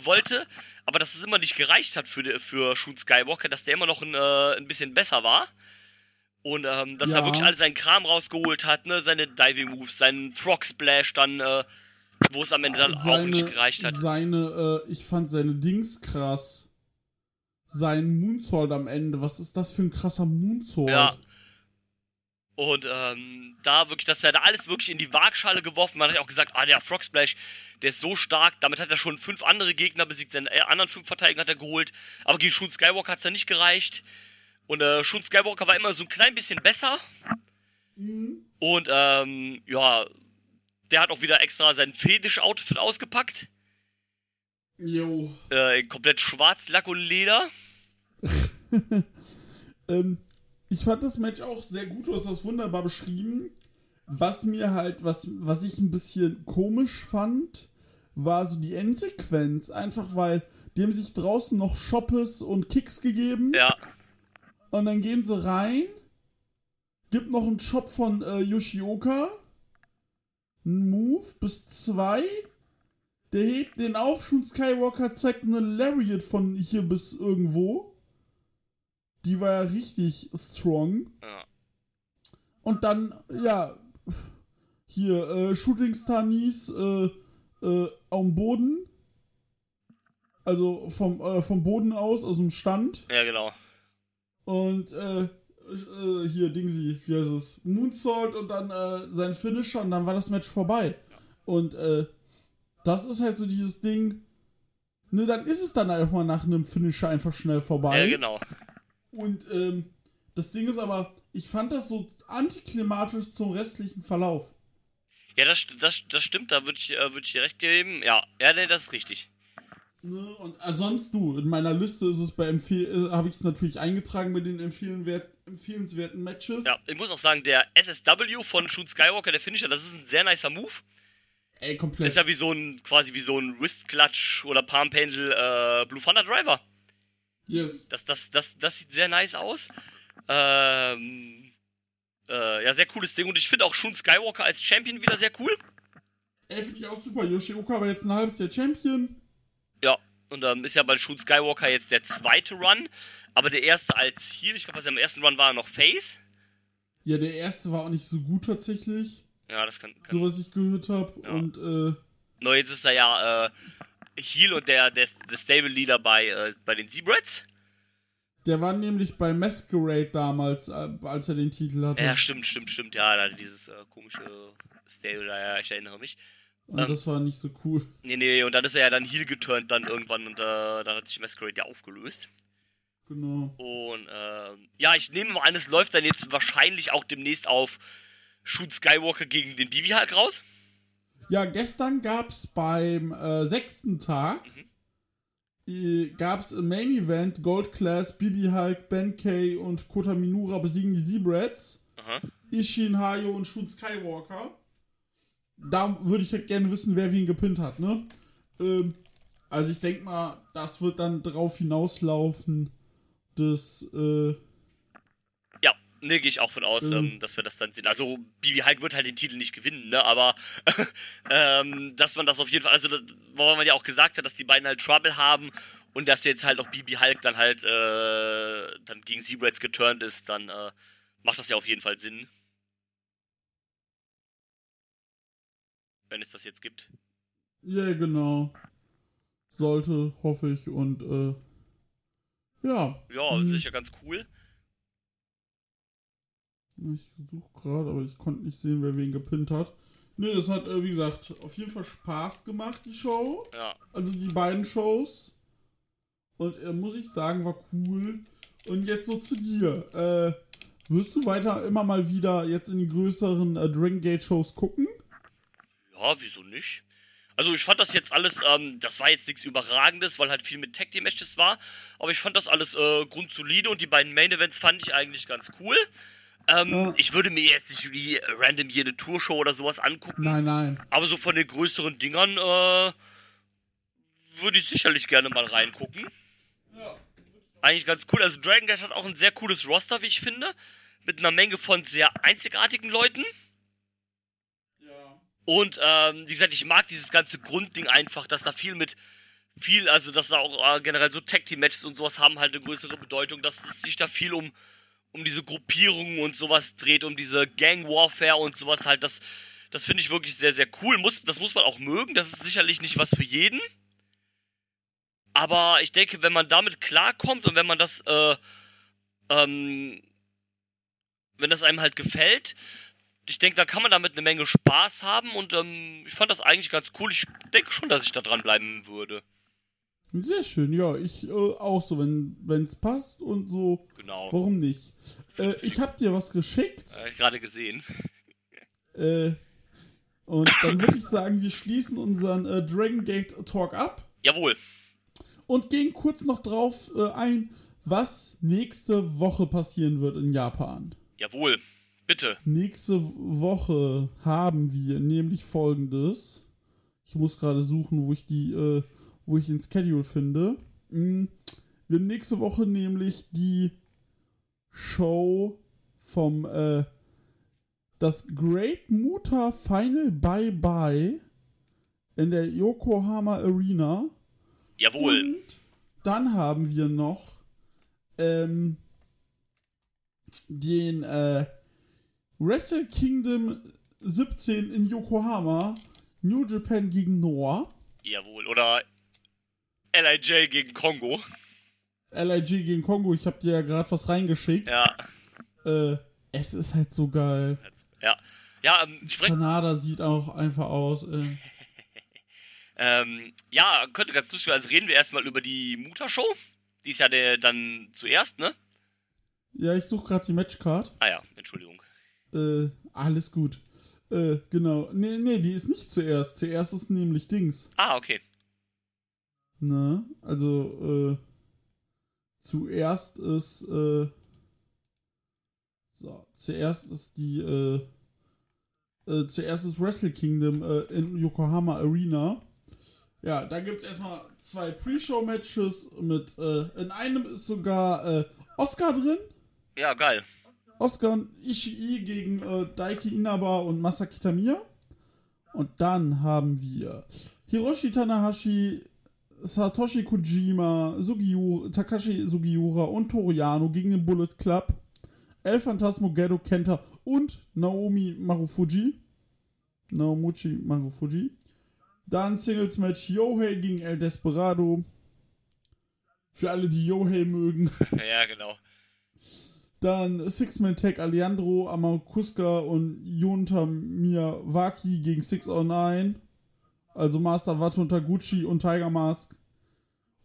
wollte, aber dass es immer nicht gereicht hat für, für Shun Skywalker, dass der immer noch ein, äh, ein bisschen besser war. Und ähm, dass
Ja.
er wirklich all seinen Kram rausgeholt hat, ne, seine Diving Moves, seinen Frog Splash dann, äh, wo es am Ende dann auch nicht gereicht hat.
Seine, äh, ich fand seine Dings krass. Sein Moonsault am Ende. Was ist das für ein krasser Moonsault?
Ja. Und ähm, da wirklich, dass er da alles wirklich in die Waagschale geworfen. Man hat ja auch gesagt, ah, der Frog Splash, der ist so stark. Damit hat er schon fünf andere Gegner besiegt. Seine äh, anderen fünf Verteidiger hat er geholt. Aber gegen Shun Skywalker hat es dann nicht gereicht. Und äh, Shun Skywalker war immer so ein klein bisschen besser. Und ähm, ja, der hat auch wieder extra sein Fetisch-Outfit ausgepackt.
Jo.
Äh, komplett schwarz, Lack und Leder. [laughs]
Ähm, ich fand das Match auch sehr gut. Du hast das wunderbar beschrieben. Was mir halt, was, was ich ein bisschen komisch fand, war so die Endsequenz. Einfach weil die haben sich draußen noch Shoppes und Kicks gegeben.
Ja,
Und dann gehen sie rein. Gibt noch einen Chop von äh, Yoshioka. Ein Move bis zwei. Der hebt den auf. Shun Skywalker zeigt eine Lariat von hier bis irgendwo. Die war ja richtig strong.
Ja.
Und dann, ja, hier, äh, Shooting Star Knees äh, äh, am Boden. Also vom, äh, vom Boden aus, aus dem Stand.
ja, genau.
Und äh, äh, hier, Dingsy, wie heißt es? Moonsault und dann äh, sein Finisher und dann war das Match vorbei. Und äh, das ist halt so dieses Ding. Ne, dann ist es dann einfach mal nach einem Finisher einfach schnell vorbei.
Ja, genau.
Und ähm, das Ding ist aber, ich fand das so antiklimatisch zum restlichen Verlauf.
Ja, das, das, das stimmt, da würde ich, äh, würd ich dir recht geben. Ja, ja, nee, das ist richtig.
Ne? Und ansonsten du, in meiner Liste ist es bei Empfehl äh, habe ich es natürlich eingetragen mit den empfehlenwert empfehlenswerten Matches.
Ja, ich muss auch sagen, der SSW von Shun Skywalker, der Finisher, das ist ein sehr nicer Move.
Ey, komplett.
Ist ja wie so ein, quasi wie so ein Wrist Clutch oder Palm Pendle äh, Blue Thunder Driver.
Yes.
Das, das, das, das sieht sehr nice aus. Ähm, äh, ja, sehr cooles Ding. Und ich finde auch Shun Skywalker als Champion wieder sehr cool.
Ey, finde ich auch super. Yoshioka war jetzt ein halbes Jahr Champion.
Ja, und ähm, ist ja bei Shun Skywalker jetzt der zweite Run. Aber der erste als Heal. Ich glaube, also im ersten Run war er noch Face.
Ja, der erste war auch nicht so gut tatsächlich.
Ja, das kann. kann
So was ich gehört habe.
Ja.
Und äh,
Nur jetzt ist er ja äh, Heal und der, der, der Stable Leader bei, äh, bei den Zebrats.
der war nämlich bei Masquerade damals, äh, als er den Titel hatte.
Ja, stimmt, stimmt, stimmt. Ja, da dieses äh, komische Stable, ja, ich erinnere mich.
und
ähm,
das war nicht so cool.
Nee, nee, und dann ist er ja dann Heal geturnt dann irgendwann und äh, dann hat sich Masquerade ja aufgelöst.
Genau.
Und ähm, ja, ich nehme mal an, es läuft dann jetzt wahrscheinlich auch demnächst auf Shoot Skywalker gegen den Bibi Hulk raus.
Ja, gestern gab's beim äh, sechsten Tag äh, gab's im Main Event Gold Class, Bibi Hulk, Ben Kay und Kota Minura besiegen die Zebrats. Ishin, Hayo und Shun Skywalker. Da würde ich halt gerne wissen, wer wen gepinnt hat, ne? Ähm, also ich denke mal, das wird dann drauf hinauslaufen, dass, äh,
ne, gehe ich auch von aus,
Mhm.
ähm, dass wir das dann sehen. Also, Bibi Hulk wird halt den Titel nicht gewinnen, ne, aber [laughs] ähm, dass man das auf jeden Fall, also, wo man ja auch gesagt hat, dass die beiden halt Trouble haben und dass jetzt halt auch Bibi Hulk dann halt äh, dann gegen Zebrats geturnt ist, dann äh, macht das ja auf jeden Fall Sinn. Wenn es das jetzt gibt.
ja, genau. Sollte, hoffe ich, und, äh, ja.
Ja,
Mhm.
sicher ganz cool.
Ich suche gerade, aber ich konnte nicht sehen, wer wen gepinnt hat. Ne, das hat, äh, wie gesagt, auf jeden Fall Spaß gemacht, die Show.
Ja.
Also die beiden Shows. Und äh, muss ich sagen, war cool. Und jetzt so zu dir. Äh, wirst du weiter immer mal wieder jetzt in die größeren äh, Dragon Gate Shows gucken?
Ja, wieso nicht? Also ich fand das jetzt alles, ähm, das war jetzt nichts Überragendes, weil halt viel mit Tag Team Matches war. Aber ich fand das alles äh, grundsolide und die beiden Main Events fand ich eigentlich ganz cool. Ähm,
Ja.
Ich würde mir jetzt nicht wie random jede Tourshow oder sowas angucken.
Nein, nein.
Aber so von den größeren Dingern äh, würde ich sicherlich gerne mal reingucken. Eigentlich ganz cool. Also Dragon Gate hat auch ein sehr cooles Roster, wie ich finde. Mit einer Menge von sehr einzigartigen Leuten.
Ja.
Und ähm, wie gesagt, ich mag dieses ganze Grundding einfach, dass da viel mit viel, also dass da auch äh, generell so Tag Team Matches und sowas haben halt eine größere Bedeutung, dass es sich da viel um um diese Gruppierungen und sowas dreht, um diese Gang Warfare und sowas halt. Das das finde ich wirklich sehr sehr cool. Muss das muss man auch mögen. Das ist sicherlich nicht was für jeden. Aber ich denke, wenn man damit klarkommt und wenn man das äh, ähm, wenn das einem halt gefällt, ich denke, da kann man damit eine Menge Spaß haben und ähm, ich fand das eigentlich ganz cool. Ich denke schon, dass ich da dranbleiben würde.
Sehr schön, ja. Ich äh, auch so, wenn es passt und so.
Genau.
Warum nicht? Äh, ich habe dir was geschickt.
Äh, Gerade gesehen. [laughs]
Äh, und dann würde ich sagen, wir schließen unseren äh, Dragon Gate Talk ab
Jawohl.
und gehen kurz noch drauf äh, ein, was nächste Woche passieren wird in Japan.
Jawohl. Bitte.
Nächste Woche haben wir nämlich folgendes. Ich muss gerade suchen, wo ich die, äh, wo ich den Schedule finde. Mm, Wir haben nächste Woche nämlich die Show vom äh, das Great Muta Final Bye Bye in der Yokohama Arena.
Jawohl.
Und dann haben wir noch ähm, den äh, Wrestle Kingdom 17 in Yokohama. New Japan gegen Noah.
Jawohl. Oder LIJ gegen Kongo.
LIG gegen Kongo. Ich habe dir ja gerade was reingeschickt.
Ja.
Äh, es ist halt so geil.
Ja. Ja, ähm, sprech,
Kanada sieht auch einfach aus. Äh. [laughs]
ähm, ja, könnte ganz lustig werden. Also reden wir erstmal über die Muta-Show. Die ist ja der, dann zuerst, ne?
Ja, ich suche gerade die Matchcard.
Ah ja, Entschuldigung.
Äh, alles gut. Äh, genau. Nee, nee, die ist nicht zuerst. Zuerst ist nämlich Dings.
Ah, okay.
Ne? Also, äh, zuerst ist, äh, so, zuerst ist die, äh, äh, zuerst das Wrestle Kingdom äh, in Yokohama Arena. Ja, da gibt es erstmal zwei Pre-Show-Matches mit, äh, in einem ist sogar äh, Oscar drin.
Ja, geil.
Oscar Ishii gegen äh, Daiki Inaba und Masaki Tamiya. Und dann haben wir Hiroshi Tanahashi, Satoshi Kojima, Sugiura, Takashi Sugiura und Toriano gegen den Bullet Club. El Phantasmo Gedo Kenta und Naomi Marufuji. Naomuchi Marufuji. Dann Singles Match Yohei gegen El Desperado. Für alle, die Yohei mögen. [laughs]
Ja, genau.
Dann Six-Man Tag Alejandro Amakuska und Yunta Miyawaki gegen 609. Also Master Wato und Taguchi und Tiger Mask.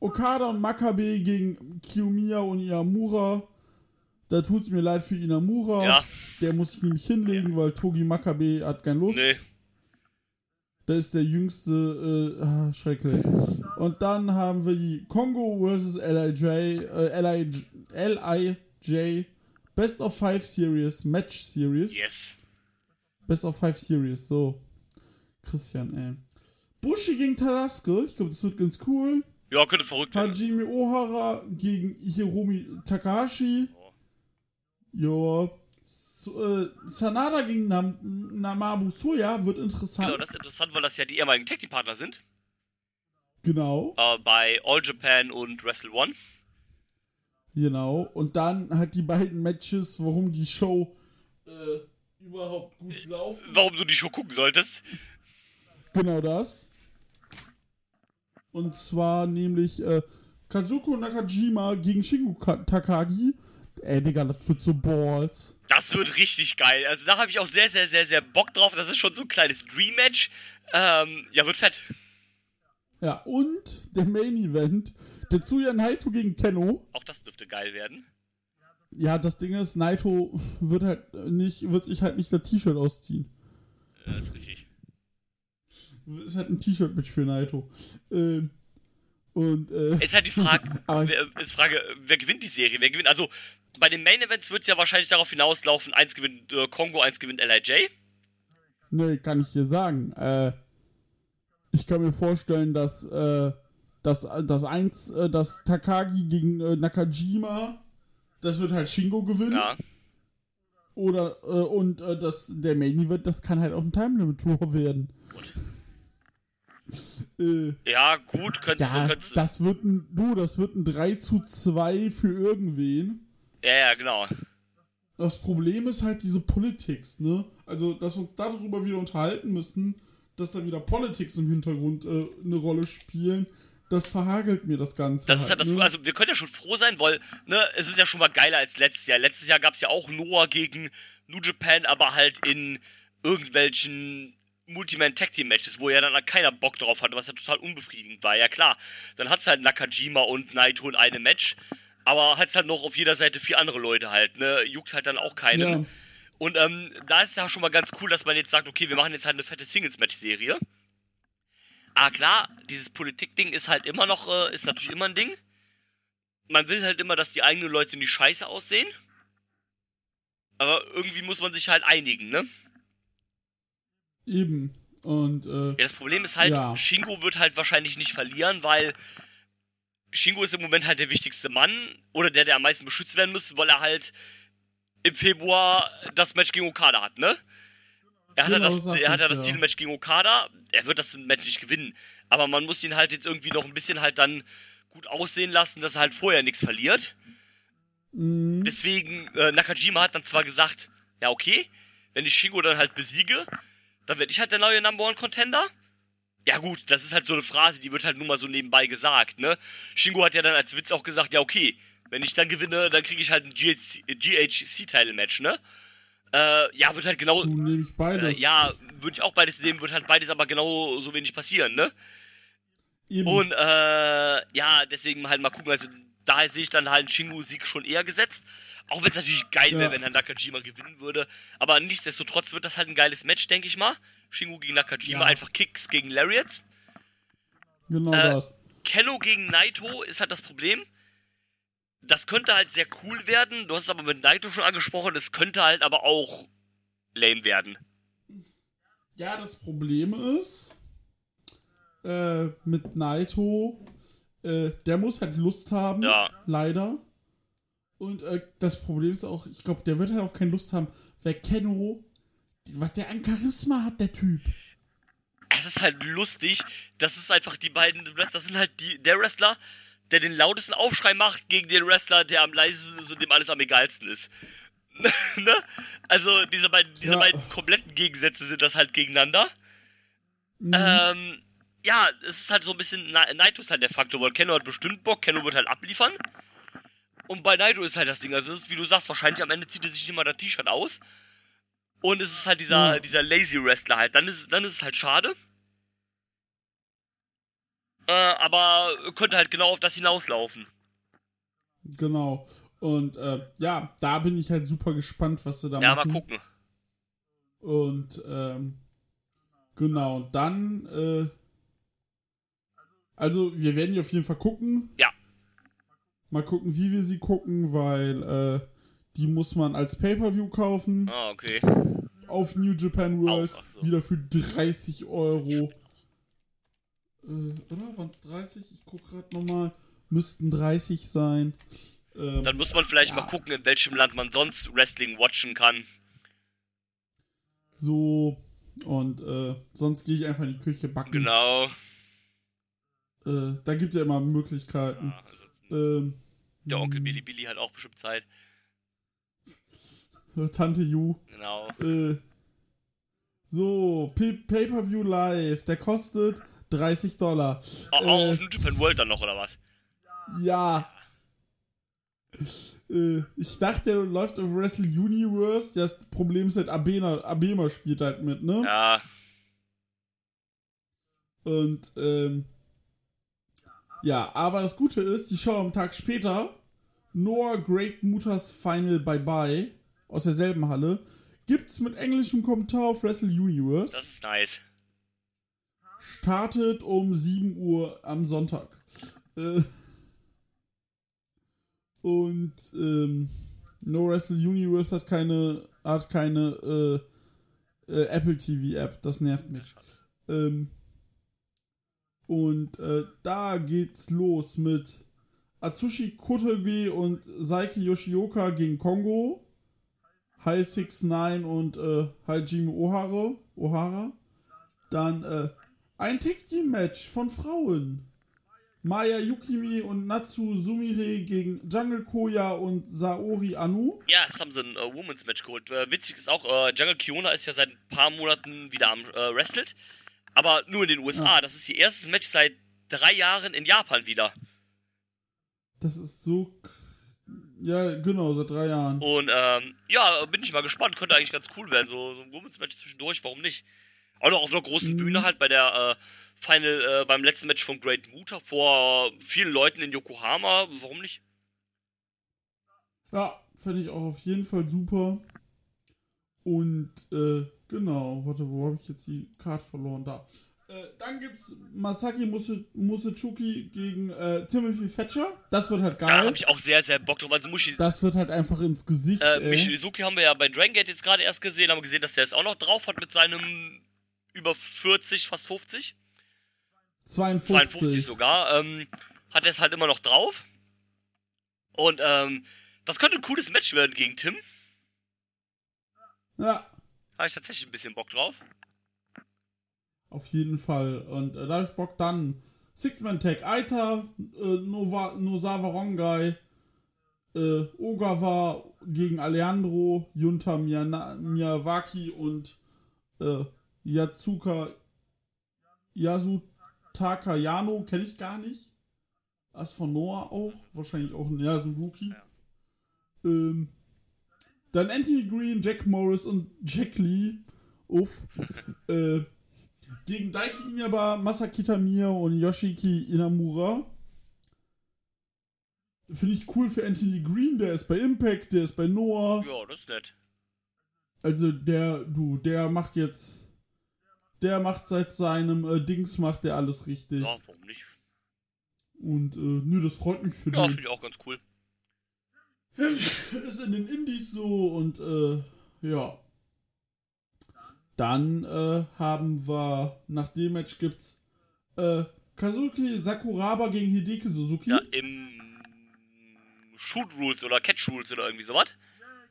Okada und Makabe gegen Kiyomiya und Iamura. Da tut's mir leid für Inamura.
Ja.
Der muss sich nämlich hinlegen, weil Togi Makabe hat keine Lust.
Nee.
Der ist der jüngste, äh, ah, schrecklich. Und dann haben wir die Kongo vs. LIJ, äh, LIJ, LIJ Best of Five Series, Match Series.
Yes.
Best of Five Series, so. Christian, ey. Bushi gegen Taraske, ich glaube, das wird ganz cool.
Ja, könnte verrückt werden.
Hajime Ohara gegen Hiromi Takahashi. Ja. So, äh, Sanada gegen Nam Namabu Soya wird interessant.
Genau, das ist interessant, weil das ja die ehemaligen Tag Partner sind.
Genau.
Äh, bei All Japan und Wrestle One.
Genau. Und dann halt die beiden Matches, warum die Show äh, überhaupt gut laufen.
Warum du die Show gucken solltest.
Genau das. Und zwar nämlich äh, Kazuko Nakajima gegen Shingo Ka- Takagi. Ey, Digga, das wird so Balls.
Das wird richtig geil. Also da habe ich auch sehr, sehr, sehr, sehr Bock drauf. Das ist schon so ein kleines Dream-Match. Ähm, ja, wird fett.
Ja, und der Main Event, Tetsuya Naito gegen Kenno.
Auch das dürfte geil werden.
Ja, das Ding ist, Naito wird halt nicht, wird sich halt nicht das T-Shirt ausziehen.
Ja, ist richtig.
Ist halt ein T-Shirt-Match für Naito. Ähm, und, äh,
Ist halt die Frage, [laughs] wer, ist Frage, wer gewinnt die Serie? Wer gewinnt? Also, bei den Main Events wird es ja wahrscheinlich darauf hinauslaufen, eins gewinnt äh, Kongo, eins gewinnt LIJ.
Ne, kann ich dir sagen. Äh, ich kann mir vorstellen, dass, äh, dass, das eins, äh, das Takagi gegen äh, Nakajima, das wird halt Shingo gewinnen.
Ja.
Oder, äh, und äh, das, der Main Event, das kann halt auch ein Time Limit Tour werden. Äh,
Ja, gut, könntest
ja,
du, könntest
das wird ein, du, das wird ein 3 zu 2 für irgendwen.
Ja, ja, genau.
Das Problem ist halt diese Politics, ne? Also, dass wir uns darüber wieder unterhalten müssen, dass da wieder Politics im Hintergrund äh, eine Rolle spielen, das verhagelt mir das Ganze.
Das ist halt das,
ne?
also wir können ja schon froh sein, weil, ne, es ist ja schon mal geiler als letztes Jahr. Letztes Jahr gab es ja auch Noah gegen New Japan, aber halt in irgendwelchen Multiman Tag Team Matches, wo ja dann keiner Bock drauf hatte, was ja total unbefriedigend war. Ja klar, dann hat's halt Nakajima und Naito in einem Match, aber hat's halt noch auf jeder Seite vier andere Leute halt, ne, juckt halt dann auch keinen.
Ja.
Und ähm, da ist ja schon mal ganz cool, dass man jetzt sagt, okay, wir machen jetzt halt eine fette Singles-Match-Serie. Ah klar, dieses Politik-Ding ist halt immer noch, äh, ist natürlich immer ein Ding. Man will halt immer, dass die eigenen Leute nicht scheiße aussehen. Aber irgendwie muss man sich halt einigen, ne?
Eben. Und, äh,
Ja, das Problem ist halt,
Ja.
Shingo wird halt wahrscheinlich nicht verlieren, weil Shingo ist im Moment halt der wichtigste Mann oder der, der am meisten beschützt werden muss, weil er halt im Februar das Match gegen Okada hat, ne? Er hat, ja
Genau,
das, er hat ja das. Titelmatch gegen Okada. Er wird das Match nicht gewinnen. Aber man muss ihn halt jetzt irgendwie noch ein bisschen halt dann gut aussehen lassen, dass er halt vorher nichts verliert.
Mhm.
Deswegen, äh, Nakajima hat dann zwar gesagt, ja okay, wenn ich Shingo dann halt besiege, dann werde ich halt der neue Number One Contender. Ja gut, das ist halt so eine Phrase, die wird halt nur mal so nebenbei gesagt, ne? Shingo hat ja dann als Witz auch gesagt, ja okay, wenn ich dann gewinne, dann kriege ich halt ein GHC-Title-Match, ne? Äh, ja, wird halt genau,
du nehme ich
äh,
beides.
ja, würde ich auch beides nehmen, wird halt beides aber genau so wenig passieren, ne?
Eben.
Und äh, ja, deswegen halt mal gucken. Also da sehe ich dann halt einen Shingo-Sieg schon eher gesetzt. Auch wenn es natürlich geil wäre,
Ja.
wenn dann Nakajima gewinnen würde. Aber nichtsdestotrotz wird das halt ein geiles Match, denke ich mal. Shingo gegen Nakajima,
Ja.
einfach Kicks gegen Lariats.
genau
äh,
das.
Kenno gegen Naito ist halt das Problem. Das könnte halt sehr cool werden. Du hast es aber mit Naito schon angesprochen. Das könnte halt aber auch lame werden.
Ja, das Problem ist, äh, mit Naito, äh, der muss halt Lust haben,
Ja.
leider. Und äh, das Problem ist auch, ich glaube, der wird halt auch keine Lust haben, weil Kenno, was der an Charisma hat, der Typ.
Es ist halt lustig, das ist einfach die beiden, das sind halt die, der Wrestler, der den lautesten Aufschrei macht gegen den Wrestler, der am leisesten ist und dem alles am egalsten ist. [laughs] ne? Also diese beiden, diese
Ja.
beiden kompletten Gegensätze sind das halt gegeneinander.
Mhm.
Ähm, ja, es ist halt so ein bisschen, Na- Naito ist halt der Faktor, weil Kenno hat bestimmt Bock, Kenno wird halt abliefern. Und bei Naito ist halt das Ding, also ist, wie du sagst, wahrscheinlich am Ende zieht er sich nicht mal das T-Shirt aus. Und es ist halt dieser,
Ja.
dieser Lazy Wrestler halt. Dann ist, dann ist es halt schade. Äh, aber könnte halt genau auf das hinauslaufen.
Genau. Und äh, ja, da bin ich halt super gespannt, was sie da
Ja, mal
machen.
gucken.
Und ähm, genau, dann, äh, also wir werden die auf jeden Fall gucken.
Ja.
Mal gucken, wie wir sie gucken, weil äh, die muss man als Pay-Per-View kaufen
Ah, okay.
auf New Japan World.
Auch, so.
Wieder für 30 Euro. Äh, oder? Waren es 30? Ich guck gerade nochmal. Müssten 30 sein. Ähm,
Dann muss man vielleicht
Ja.
mal gucken, in welchem Land man sonst Wrestling watchen kann.
so. Und äh, sonst gehe ich einfach in die Küche backen.
Genau.
Äh, da gibt ja immer Möglichkeiten.
Ja, also
Ähm,
der Onkel Billy Billy hat auch bestimmt Zeit. [laughs]
Tante Ju.
Genau.
Äh, so, Pay- Pay-Per-View Live. Der kostet 30 Dollar.
Auch
Äh,
auf New Japan World dann noch, oder was?
Ja. Äh, ich dachte, der läuft auf Wrestle Universe. Das Problem ist halt, Abena, Abema spielt halt mit, ne?
Ja,
Und, ähm, ja, aber das Gute ist, die Show am Tag später, Noah Great Mutas Final Bye Bye, aus derselben Halle, gibt's mit englischem Kommentar auf Wrestle Universe.
das ist nice.
startet um 7 Uhr am Sonntag. Äh, und ähm, No Wrestle Universe hat keine, hat keine äh, äh, Apple TV App. Das nervt mich. Ähm, und äh, da geht's los mit Atsushi Kotoge und Saiki Yoshioka gegen Kongo. High 6-9 und äh, Hajime Ohara. Ohara. Dann äh, ein Tag-Team-Match von Frauen. Maya Yukimi und Natsu Sumire gegen Jungle Koya und Saori Anu.
Ja, es haben sie ein äh, Women's Match geholt. Äh, witzig ist auch, äh, Jungle Kiona ist ja seit ein paar Monaten wieder am äh, Wrestelt. Aber nur in den USA. Das ist ihr erstes Match seit drei Jahren in Japan wieder.
Das ist so. Ja, genau, seit drei Jahren.
Und ähm, ja, bin ich mal gespannt. Könnte eigentlich ganz cool werden. So, so ein Women's Match zwischendurch, warum nicht? Auch noch auf einer großen Bühne halt bei der äh, Final, äh, beim letzten Match von Great Muta vor vielen Leuten in Yokohama. Warum nicht?
Ja, fände ich auch auf jeden Fall super. Und, äh, genau, warte, wo habe ich jetzt die Karte verloren? Da. Äh, dann gibt's Masaki Muse, Musechuki gegen äh, Timothy Thatcher. Das wird halt
Da
geil.
habe ich auch sehr, sehr Bock drauf. Also Mushi,
das wird halt einfach ins Gesicht.
äh. Michizuki haben wir ja bei Dragon Gate jetzt gerade erst gesehen. Haben gesehen, dass der es auch noch drauf hat mit seinem über 40, fast 50.
52.
52 sogar, ähm, hat er es halt immer noch drauf. Und ähm, das könnte ein cooles Match werden gegen Tim.
Ja,
Habe ich tatsächlich ein bisschen Bock drauf.
auf jeden Fall. Und äh, da habe ich Bock dann. Six-Man-Tag Aita, äh, Nova, Nosawa Rongai, äh, Ogawa gegen Alejandro, Junta Miyana, Miyawaki und äh, Yatsuka Yasutaka Yano, kenne ich gar nicht. Das von Noah auch, wahrscheinlich auch ein, ja, ist ein Rookie. Ähm, dann Anthony Green, Jack Morris und Jack Lee. Uff. [laughs] äh, gegen Daiki Inaba, Masakita Mia und Yoshiki Inamura. Finde ich cool für Anthony Green, der ist bei Impact, der ist bei Noah.
Ja, das ist nett.
Also der, du, der macht jetzt, der macht seit seinem äh, Dings, macht der alles richtig.
Ja, warum nicht?
Und äh, nö, das freut mich für
Ja,
den.
finde ich auch ganz cool. [laughs]
ist in den Indies so und äh, ja. Dann äh, haben wir, nach dem Match gibt's äh, Kazuki Sakuraba gegen Hideki Suzuki.
Ja, im Shoot Rules oder Catch Rules oder irgendwie sowas.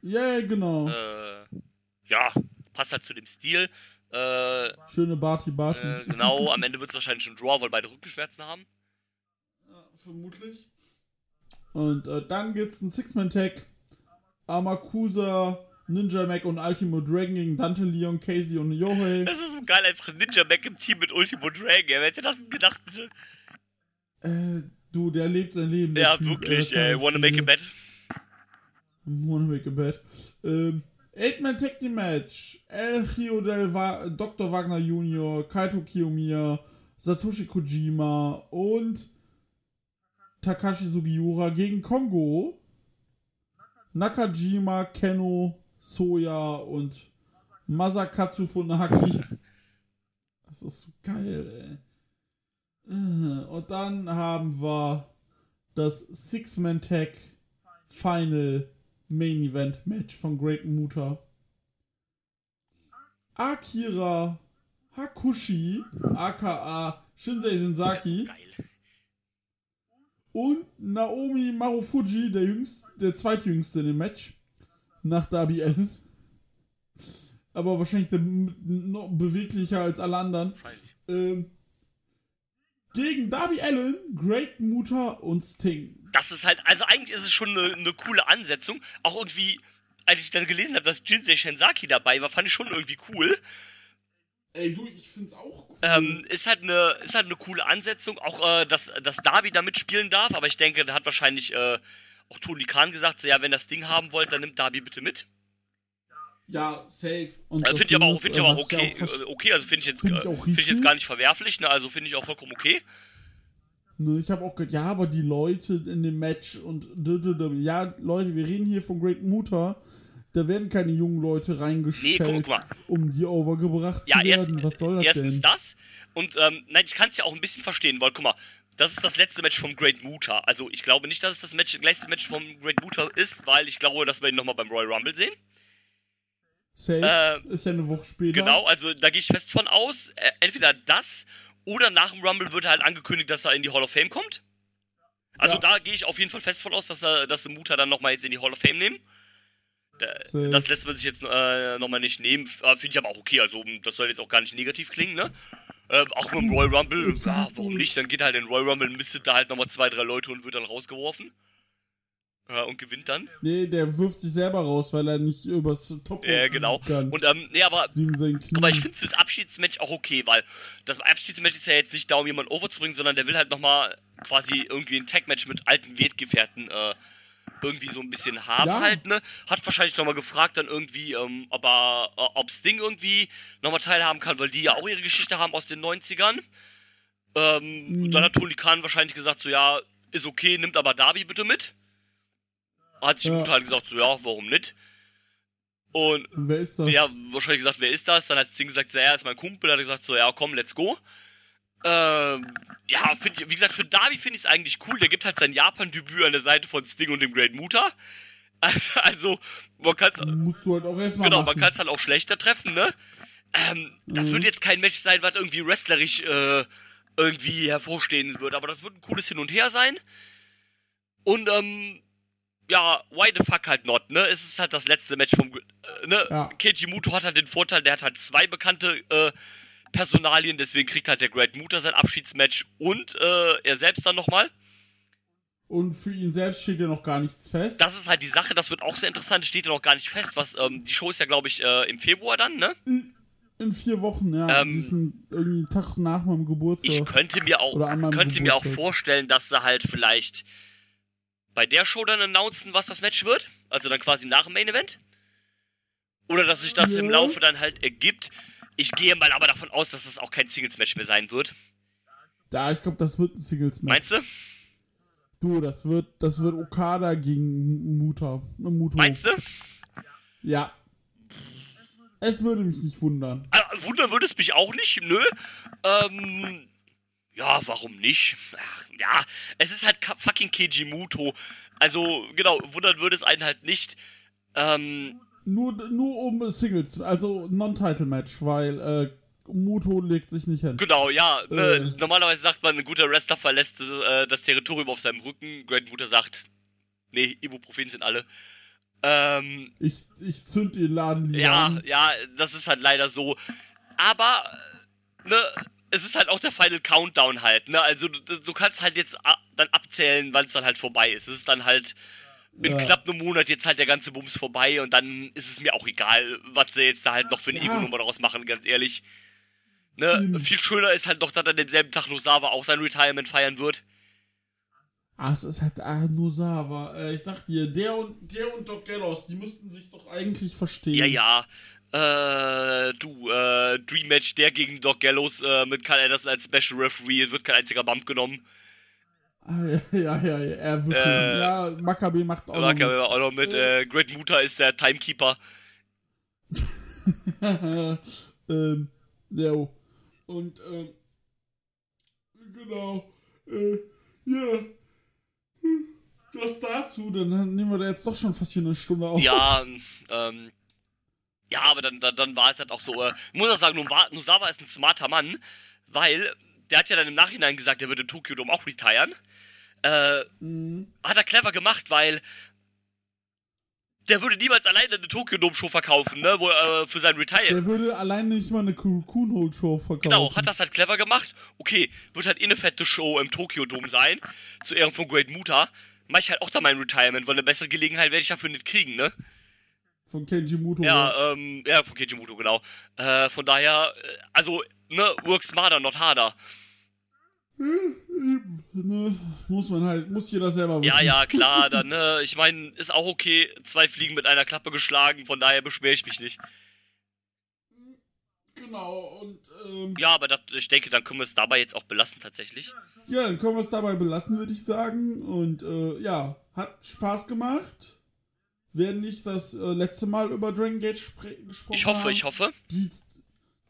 Yeah, genau.
Äh, ja, passt halt zu dem Stil. Äh,
Schöne Barty Barty.
äh, genau, am Ende wird es wahrscheinlich schon Draw, weil beide Rückenschmerzen haben.
Vermutlich. Und äh, dann gibt's einen Six-Man-Tag. Amakusa, Ninja Mac und Ultimo Dragon gegen Dante Leon, Casey und Yohei.
Das ist so geil, einfach Ninja Mac im Team mit Ultimo Dragon. Wer hätte das denn gedacht, bitte?
Äh, du, der lebt sein Leben.
Ja,
Typ,
wirklich,
äh,
ey. Wanna make a bet?
Wanna make a bet. Ähm, Eight-Man Tag Team Match. El Rio del Va Dr. Wagner Jr., Kaito Kiyomiya, Satoshi Kojima und Takashi Sugiura gegen Kongo. Nakajima, Keno, Soya und Masakatsu Funaki. [laughs] Das ist so geil, ey. Äh, Und dann haben wir das Six-Man-Tag Final Main Event Match von Great Muta. Akira Hakushi, aka Shinsei Sensaki. Und Naomi Marufuji, der, jüngst, der zweitjüngste in dem Match, nach Darby Allen. Aber wahrscheinlich der, noch beweglicher als alle anderen. Ähm, gegen Darby Allen, Great Muta und Sting.
Das ist halt, also eigentlich ist es schon eine, eine coole Ansetzung. Auch irgendwie, als ich dann gelesen habe, dass Jinsei Shenzaki dabei war, fand ich schon irgendwie cool.
Ey, du, ich find's auch cool.
Ähm, ist halt eine, ist halt eine coole Ansetzung. Auch, äh, dass, dass Darby da mitspielen darf, aber ich denke, da hat wahrscheinlich äh, auch Tony Khan gesagt, so, ja, wenn das Ding haben wollt, dann nimmt Darby bitte mit.
ja, safe. Und
Äh,
das
finde ich aber auch,
ist,
finde ich
äh,
aber auch
ja
okay.
auch
äh, okay, also finde ich jetzt,
Find
äh,
ich auch
finde ich jetzt gar nicht verwerflich, ne? Also finde ich auch vollkommen okay.
Ne, ich habe auch gehört, ja, aber die Leute in dem Match und ja, Leute, wir reden hier von Great Muta. Da werden keine jungen Leute reingestellt,
Nee, guck, guck mal.
um die overgebracht
Ja,
zu
erst,
werden. Was soll das
erstens
denn?
das. Und ähm, nein, ich kann es ja auch ein bisschen verstehen, weil guck mal, das ist das letzte Match vom Great Muta. Also ich glaube nicht, dass es das Match, letzte Match vom Great Muta ist, weil ich glaube, dass wir ihn nochmal beim Royal Rumble sehen.
Safe
Äh,
ist ja eine Woche später.
Genau, also da gehe ich fest von aus. Äh, entweder das oder nach dem Rumble wird halt angekündigt, dass er in die Hall of Fame kommt. Also
Ja.
da gehe ich auf jeden Fall fest von aus, dass er, dass sie Muta dann nochmal jetzt in die Hall of Fame nehmen. Das lässt man sich jetzt äh, nochmal nicht nehmen. Äh, Finde ich aber auch okay. Also das soll jetzt auch gar nicht negativ klingen, ne? Äh, auch mit dem Royal Rumble, ja, warum nicht? Dann geht halt in den Royal Rumble, mistet da halt nochmal zwei, drei Leute und wird dann rausgeworfen. Ja, und gewinnt dann.
Nee, der wirft sich selber raus, weil er nicht übers Top
Äh, genau.
kann.
Und ähm, nee, aber. Aber ich finde das Abschiedsmatch auch okay, weil das Abschiedsmatch ist ja jetzt nicht da, um jemanden overzubringen, sondern der will halt nochmal quasi irgendwie ein Tag-Match mit alten Wertgefährten äh, irgendwie so ein bisschen haben
Ja.
halt, ne? Hat wahrscheinlich nochmal gefragt dann irgendwie, ähm, ob er, äh, ob Sting irgendwie nochmal teilhaben kann, weil die ja auch ihre Geschichte haben aus den 90ern. Ähm,
Mhm.
Dann hat Tony Khan wahrscheinlich gesagt, so ja, ist okay, nimmt aber Darby bitte mit. Hat sich
Ja.
Mutter halt gesagt, so ja, warum nicht? Und
Wer ist das?
ja, wahrscheinlich gesagt, wer ist das? Dann hat Sting gesagt, so, ja, ist mein Kumpel. Dann hat er gesagt, so, ja, komm, let's go. Ähm, ja, find ich, wie gesagt, für Darby finde ich es eigentlich cool. Der gibt halt sein Japan-Debüt an der Seite von Sting und dem Great Muta. [laughs] Also, man kann es
Musst du halt auch erstmal
genau,
machen.
man kann's halt auch schlechter treffen, ne? Ähm, das
Mhm.
wird jetzt kein Match sein, was irgendwie wrestlerisch äh, irgendwie hervorstehen wird, aber das wird ein cooles Hin und Her sein. Und ähm, ja, why the fuck halt not, ne? Es ist halt das letzte Match vom, äh, ne?
Ja.
Keiji Muto hat halt den Vorteil, der hat halt zwei bekannte äh, Personalien, deswegen kriegt halt der Great Muta sein Abschiedsmatch und äh, er selbst dann nochmal.
Und für ihn selbst steht ja noch gar nichts fest.
Das ist halt die Sache, das wird auch sehr interessant, steht ja noch gar nicht fest, was, ähm, die Show ist ja, glaube ich, äh, im Februar dann, ne?
In vier Wochen, ja.
Ähm,
irgendwie einen Tag nach meinem Geburtstag.
Ich könnte mir auch, könnte mir auch vorstellen, dass sie halt vielleicht bei der Show dann announcen, was das Match wird. Also dann quasi nach dem Main Event. Oder dass sich das im
Ja.
Laufe dann halt ergibt. Ich gehe mal aber davon aus, dass das auch kein Singles-Match mehr sein wird.
Ja, ich glaube, das wird ein Singles-Match.
Meinst du?
Du, das wird, das wird Okada gegen Muta. Muto.
Meinst du?
Ja. Es würde mich nicht wundern.
Ah, wundern würde es mich auch nicht, nö. Ähm, ja, warum nicht? Ach, ja, es ist halt fucking Keiji Muto. Also, genau, wundern würde es einen halt nicht. Ähm,
Nur, nur um Singles, also Non-Title-Match, weil äh, Muto legt sich nicht hin.
Genau, ja. Ne,
Äh.
Normalerweise sagt man, ein guter Wrestler verlässt äh, das Territorium auf seinem Rücken. Great Mutter sagt, nee, Ibuprofen sind alle. Ähm,
Ich, ich zünd den Laden lieber
ja,
an.
ja, das ist halt leider so. Aber, äh, ne, es ist halt auch der Final Countdown halt, ne? Also du, du kannst halt jetzt a- dann abzählen, wann es dann halt vorbei ist. Es ist dann halt in
Ja.
knapp einem Monat jetzt halt der ganze Bums vorbei und dann ist es mir auch egal, was sie jetzt da halt noch für eine
Ja.
Ego-Nummer draus machen, ganz ehrlich. Ne,
Mhm.
viel schöner ist halt doch, dass er denselben Tag Nosawa auch sein Retirement feiern wird.
Ah, es ist halt ah, Nosawa. Äh, ich sag dir, der und, der und Doc Gallows, die müssten sich doch eigentlich verstehen.
Ja, ja. Äh, du, äh, Dream Match, der gegen Doc Gallows äh, mit Carl Anderson als Special Referee, es wird kein einziger Bump genommen. [laughs]
Ja, ja, ja, er wirklich.
Äh,
ja, Maccabi macht auch.
Mag
noch
aber auch noch mit, äh, Great Muta ist der Timekeeper. [laughs]
ähm, ja. Und, ähm, genau. Äh, ja. Das dazu, dann nehmen wir da jetzt doch schon fast hier eine Stunde auf.
Ja, ähm, ja, aber dann, dann, dann war es halt auch so, äh, muss auch sagen, Nosawa ist ein smarter Mann, weil der hat ja dann im Nachhinein gesagt, er würde Tokyo Dome auch retiren. Äh, hat er clever gemacht, weil der würde niemals alleine eine Tokyo Dome Show verkaufen, ne, wo, äh, für sein Retire.
Der würde alleine nicht mal eine Kuhn-Hold-Show verkaufen.
Genau, hat das halt clever gemacht. Okay, wird halt eh eine fette Show im Tokyo Dome sein, zu Ehren von Great Muta. Mach ich halt auch da mein Retirement, weil eine bessere Gelegenheit werde ich dafür nicht kriegen, ne?
Von Kenji Muto.
Ja, ähm, ja, von Keijimoto, genau. Äh, von daher, äh, also, ne, work smarter, not harder.
Ne, muss man halt, muss jeder selber wissen.
Ja, ja, [laughs] klar, dann, ne, ich meine, ist auch okay, zwei Fliegen mit einer Klappe geschlagen, von daher beschwere ich mich nicht.
Genau, und, ähm,
Ja, aber das, ich denke, dann können wir es dabei jetzt auch belassen, tatsächlich.
ja, dann können wir es dabei belassen, würde ich sagen. Und, äh, ja, hat Spaß gemacht. Werden nicht das äh, letzte Mal über Dragon Gate gesprochen
Ich hoffe,
haben.
ich hoffe.
Die,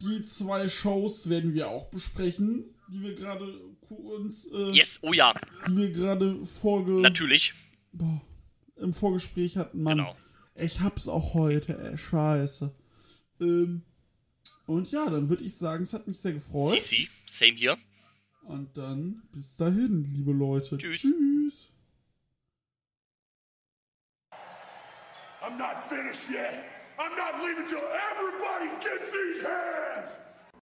die zwei Shows werden wir auch besprechen, die wir gerade uns, äh,
Yes, oh ja,
die wir gerade vorge
natürlich.
boah, im Vorgespräch hatten. Mann,
Genau.
ich hab's auch heute, ey, scheiße. Ähm, und ja, dann würde ich sagen, es hat mich sehr gefreut.
CC, same hier.
Und dann bis dahin, liebe Leute.
Tschüss.
Tschüss.
I'm not finished yet. I'm not leaving till everybody gets these hands.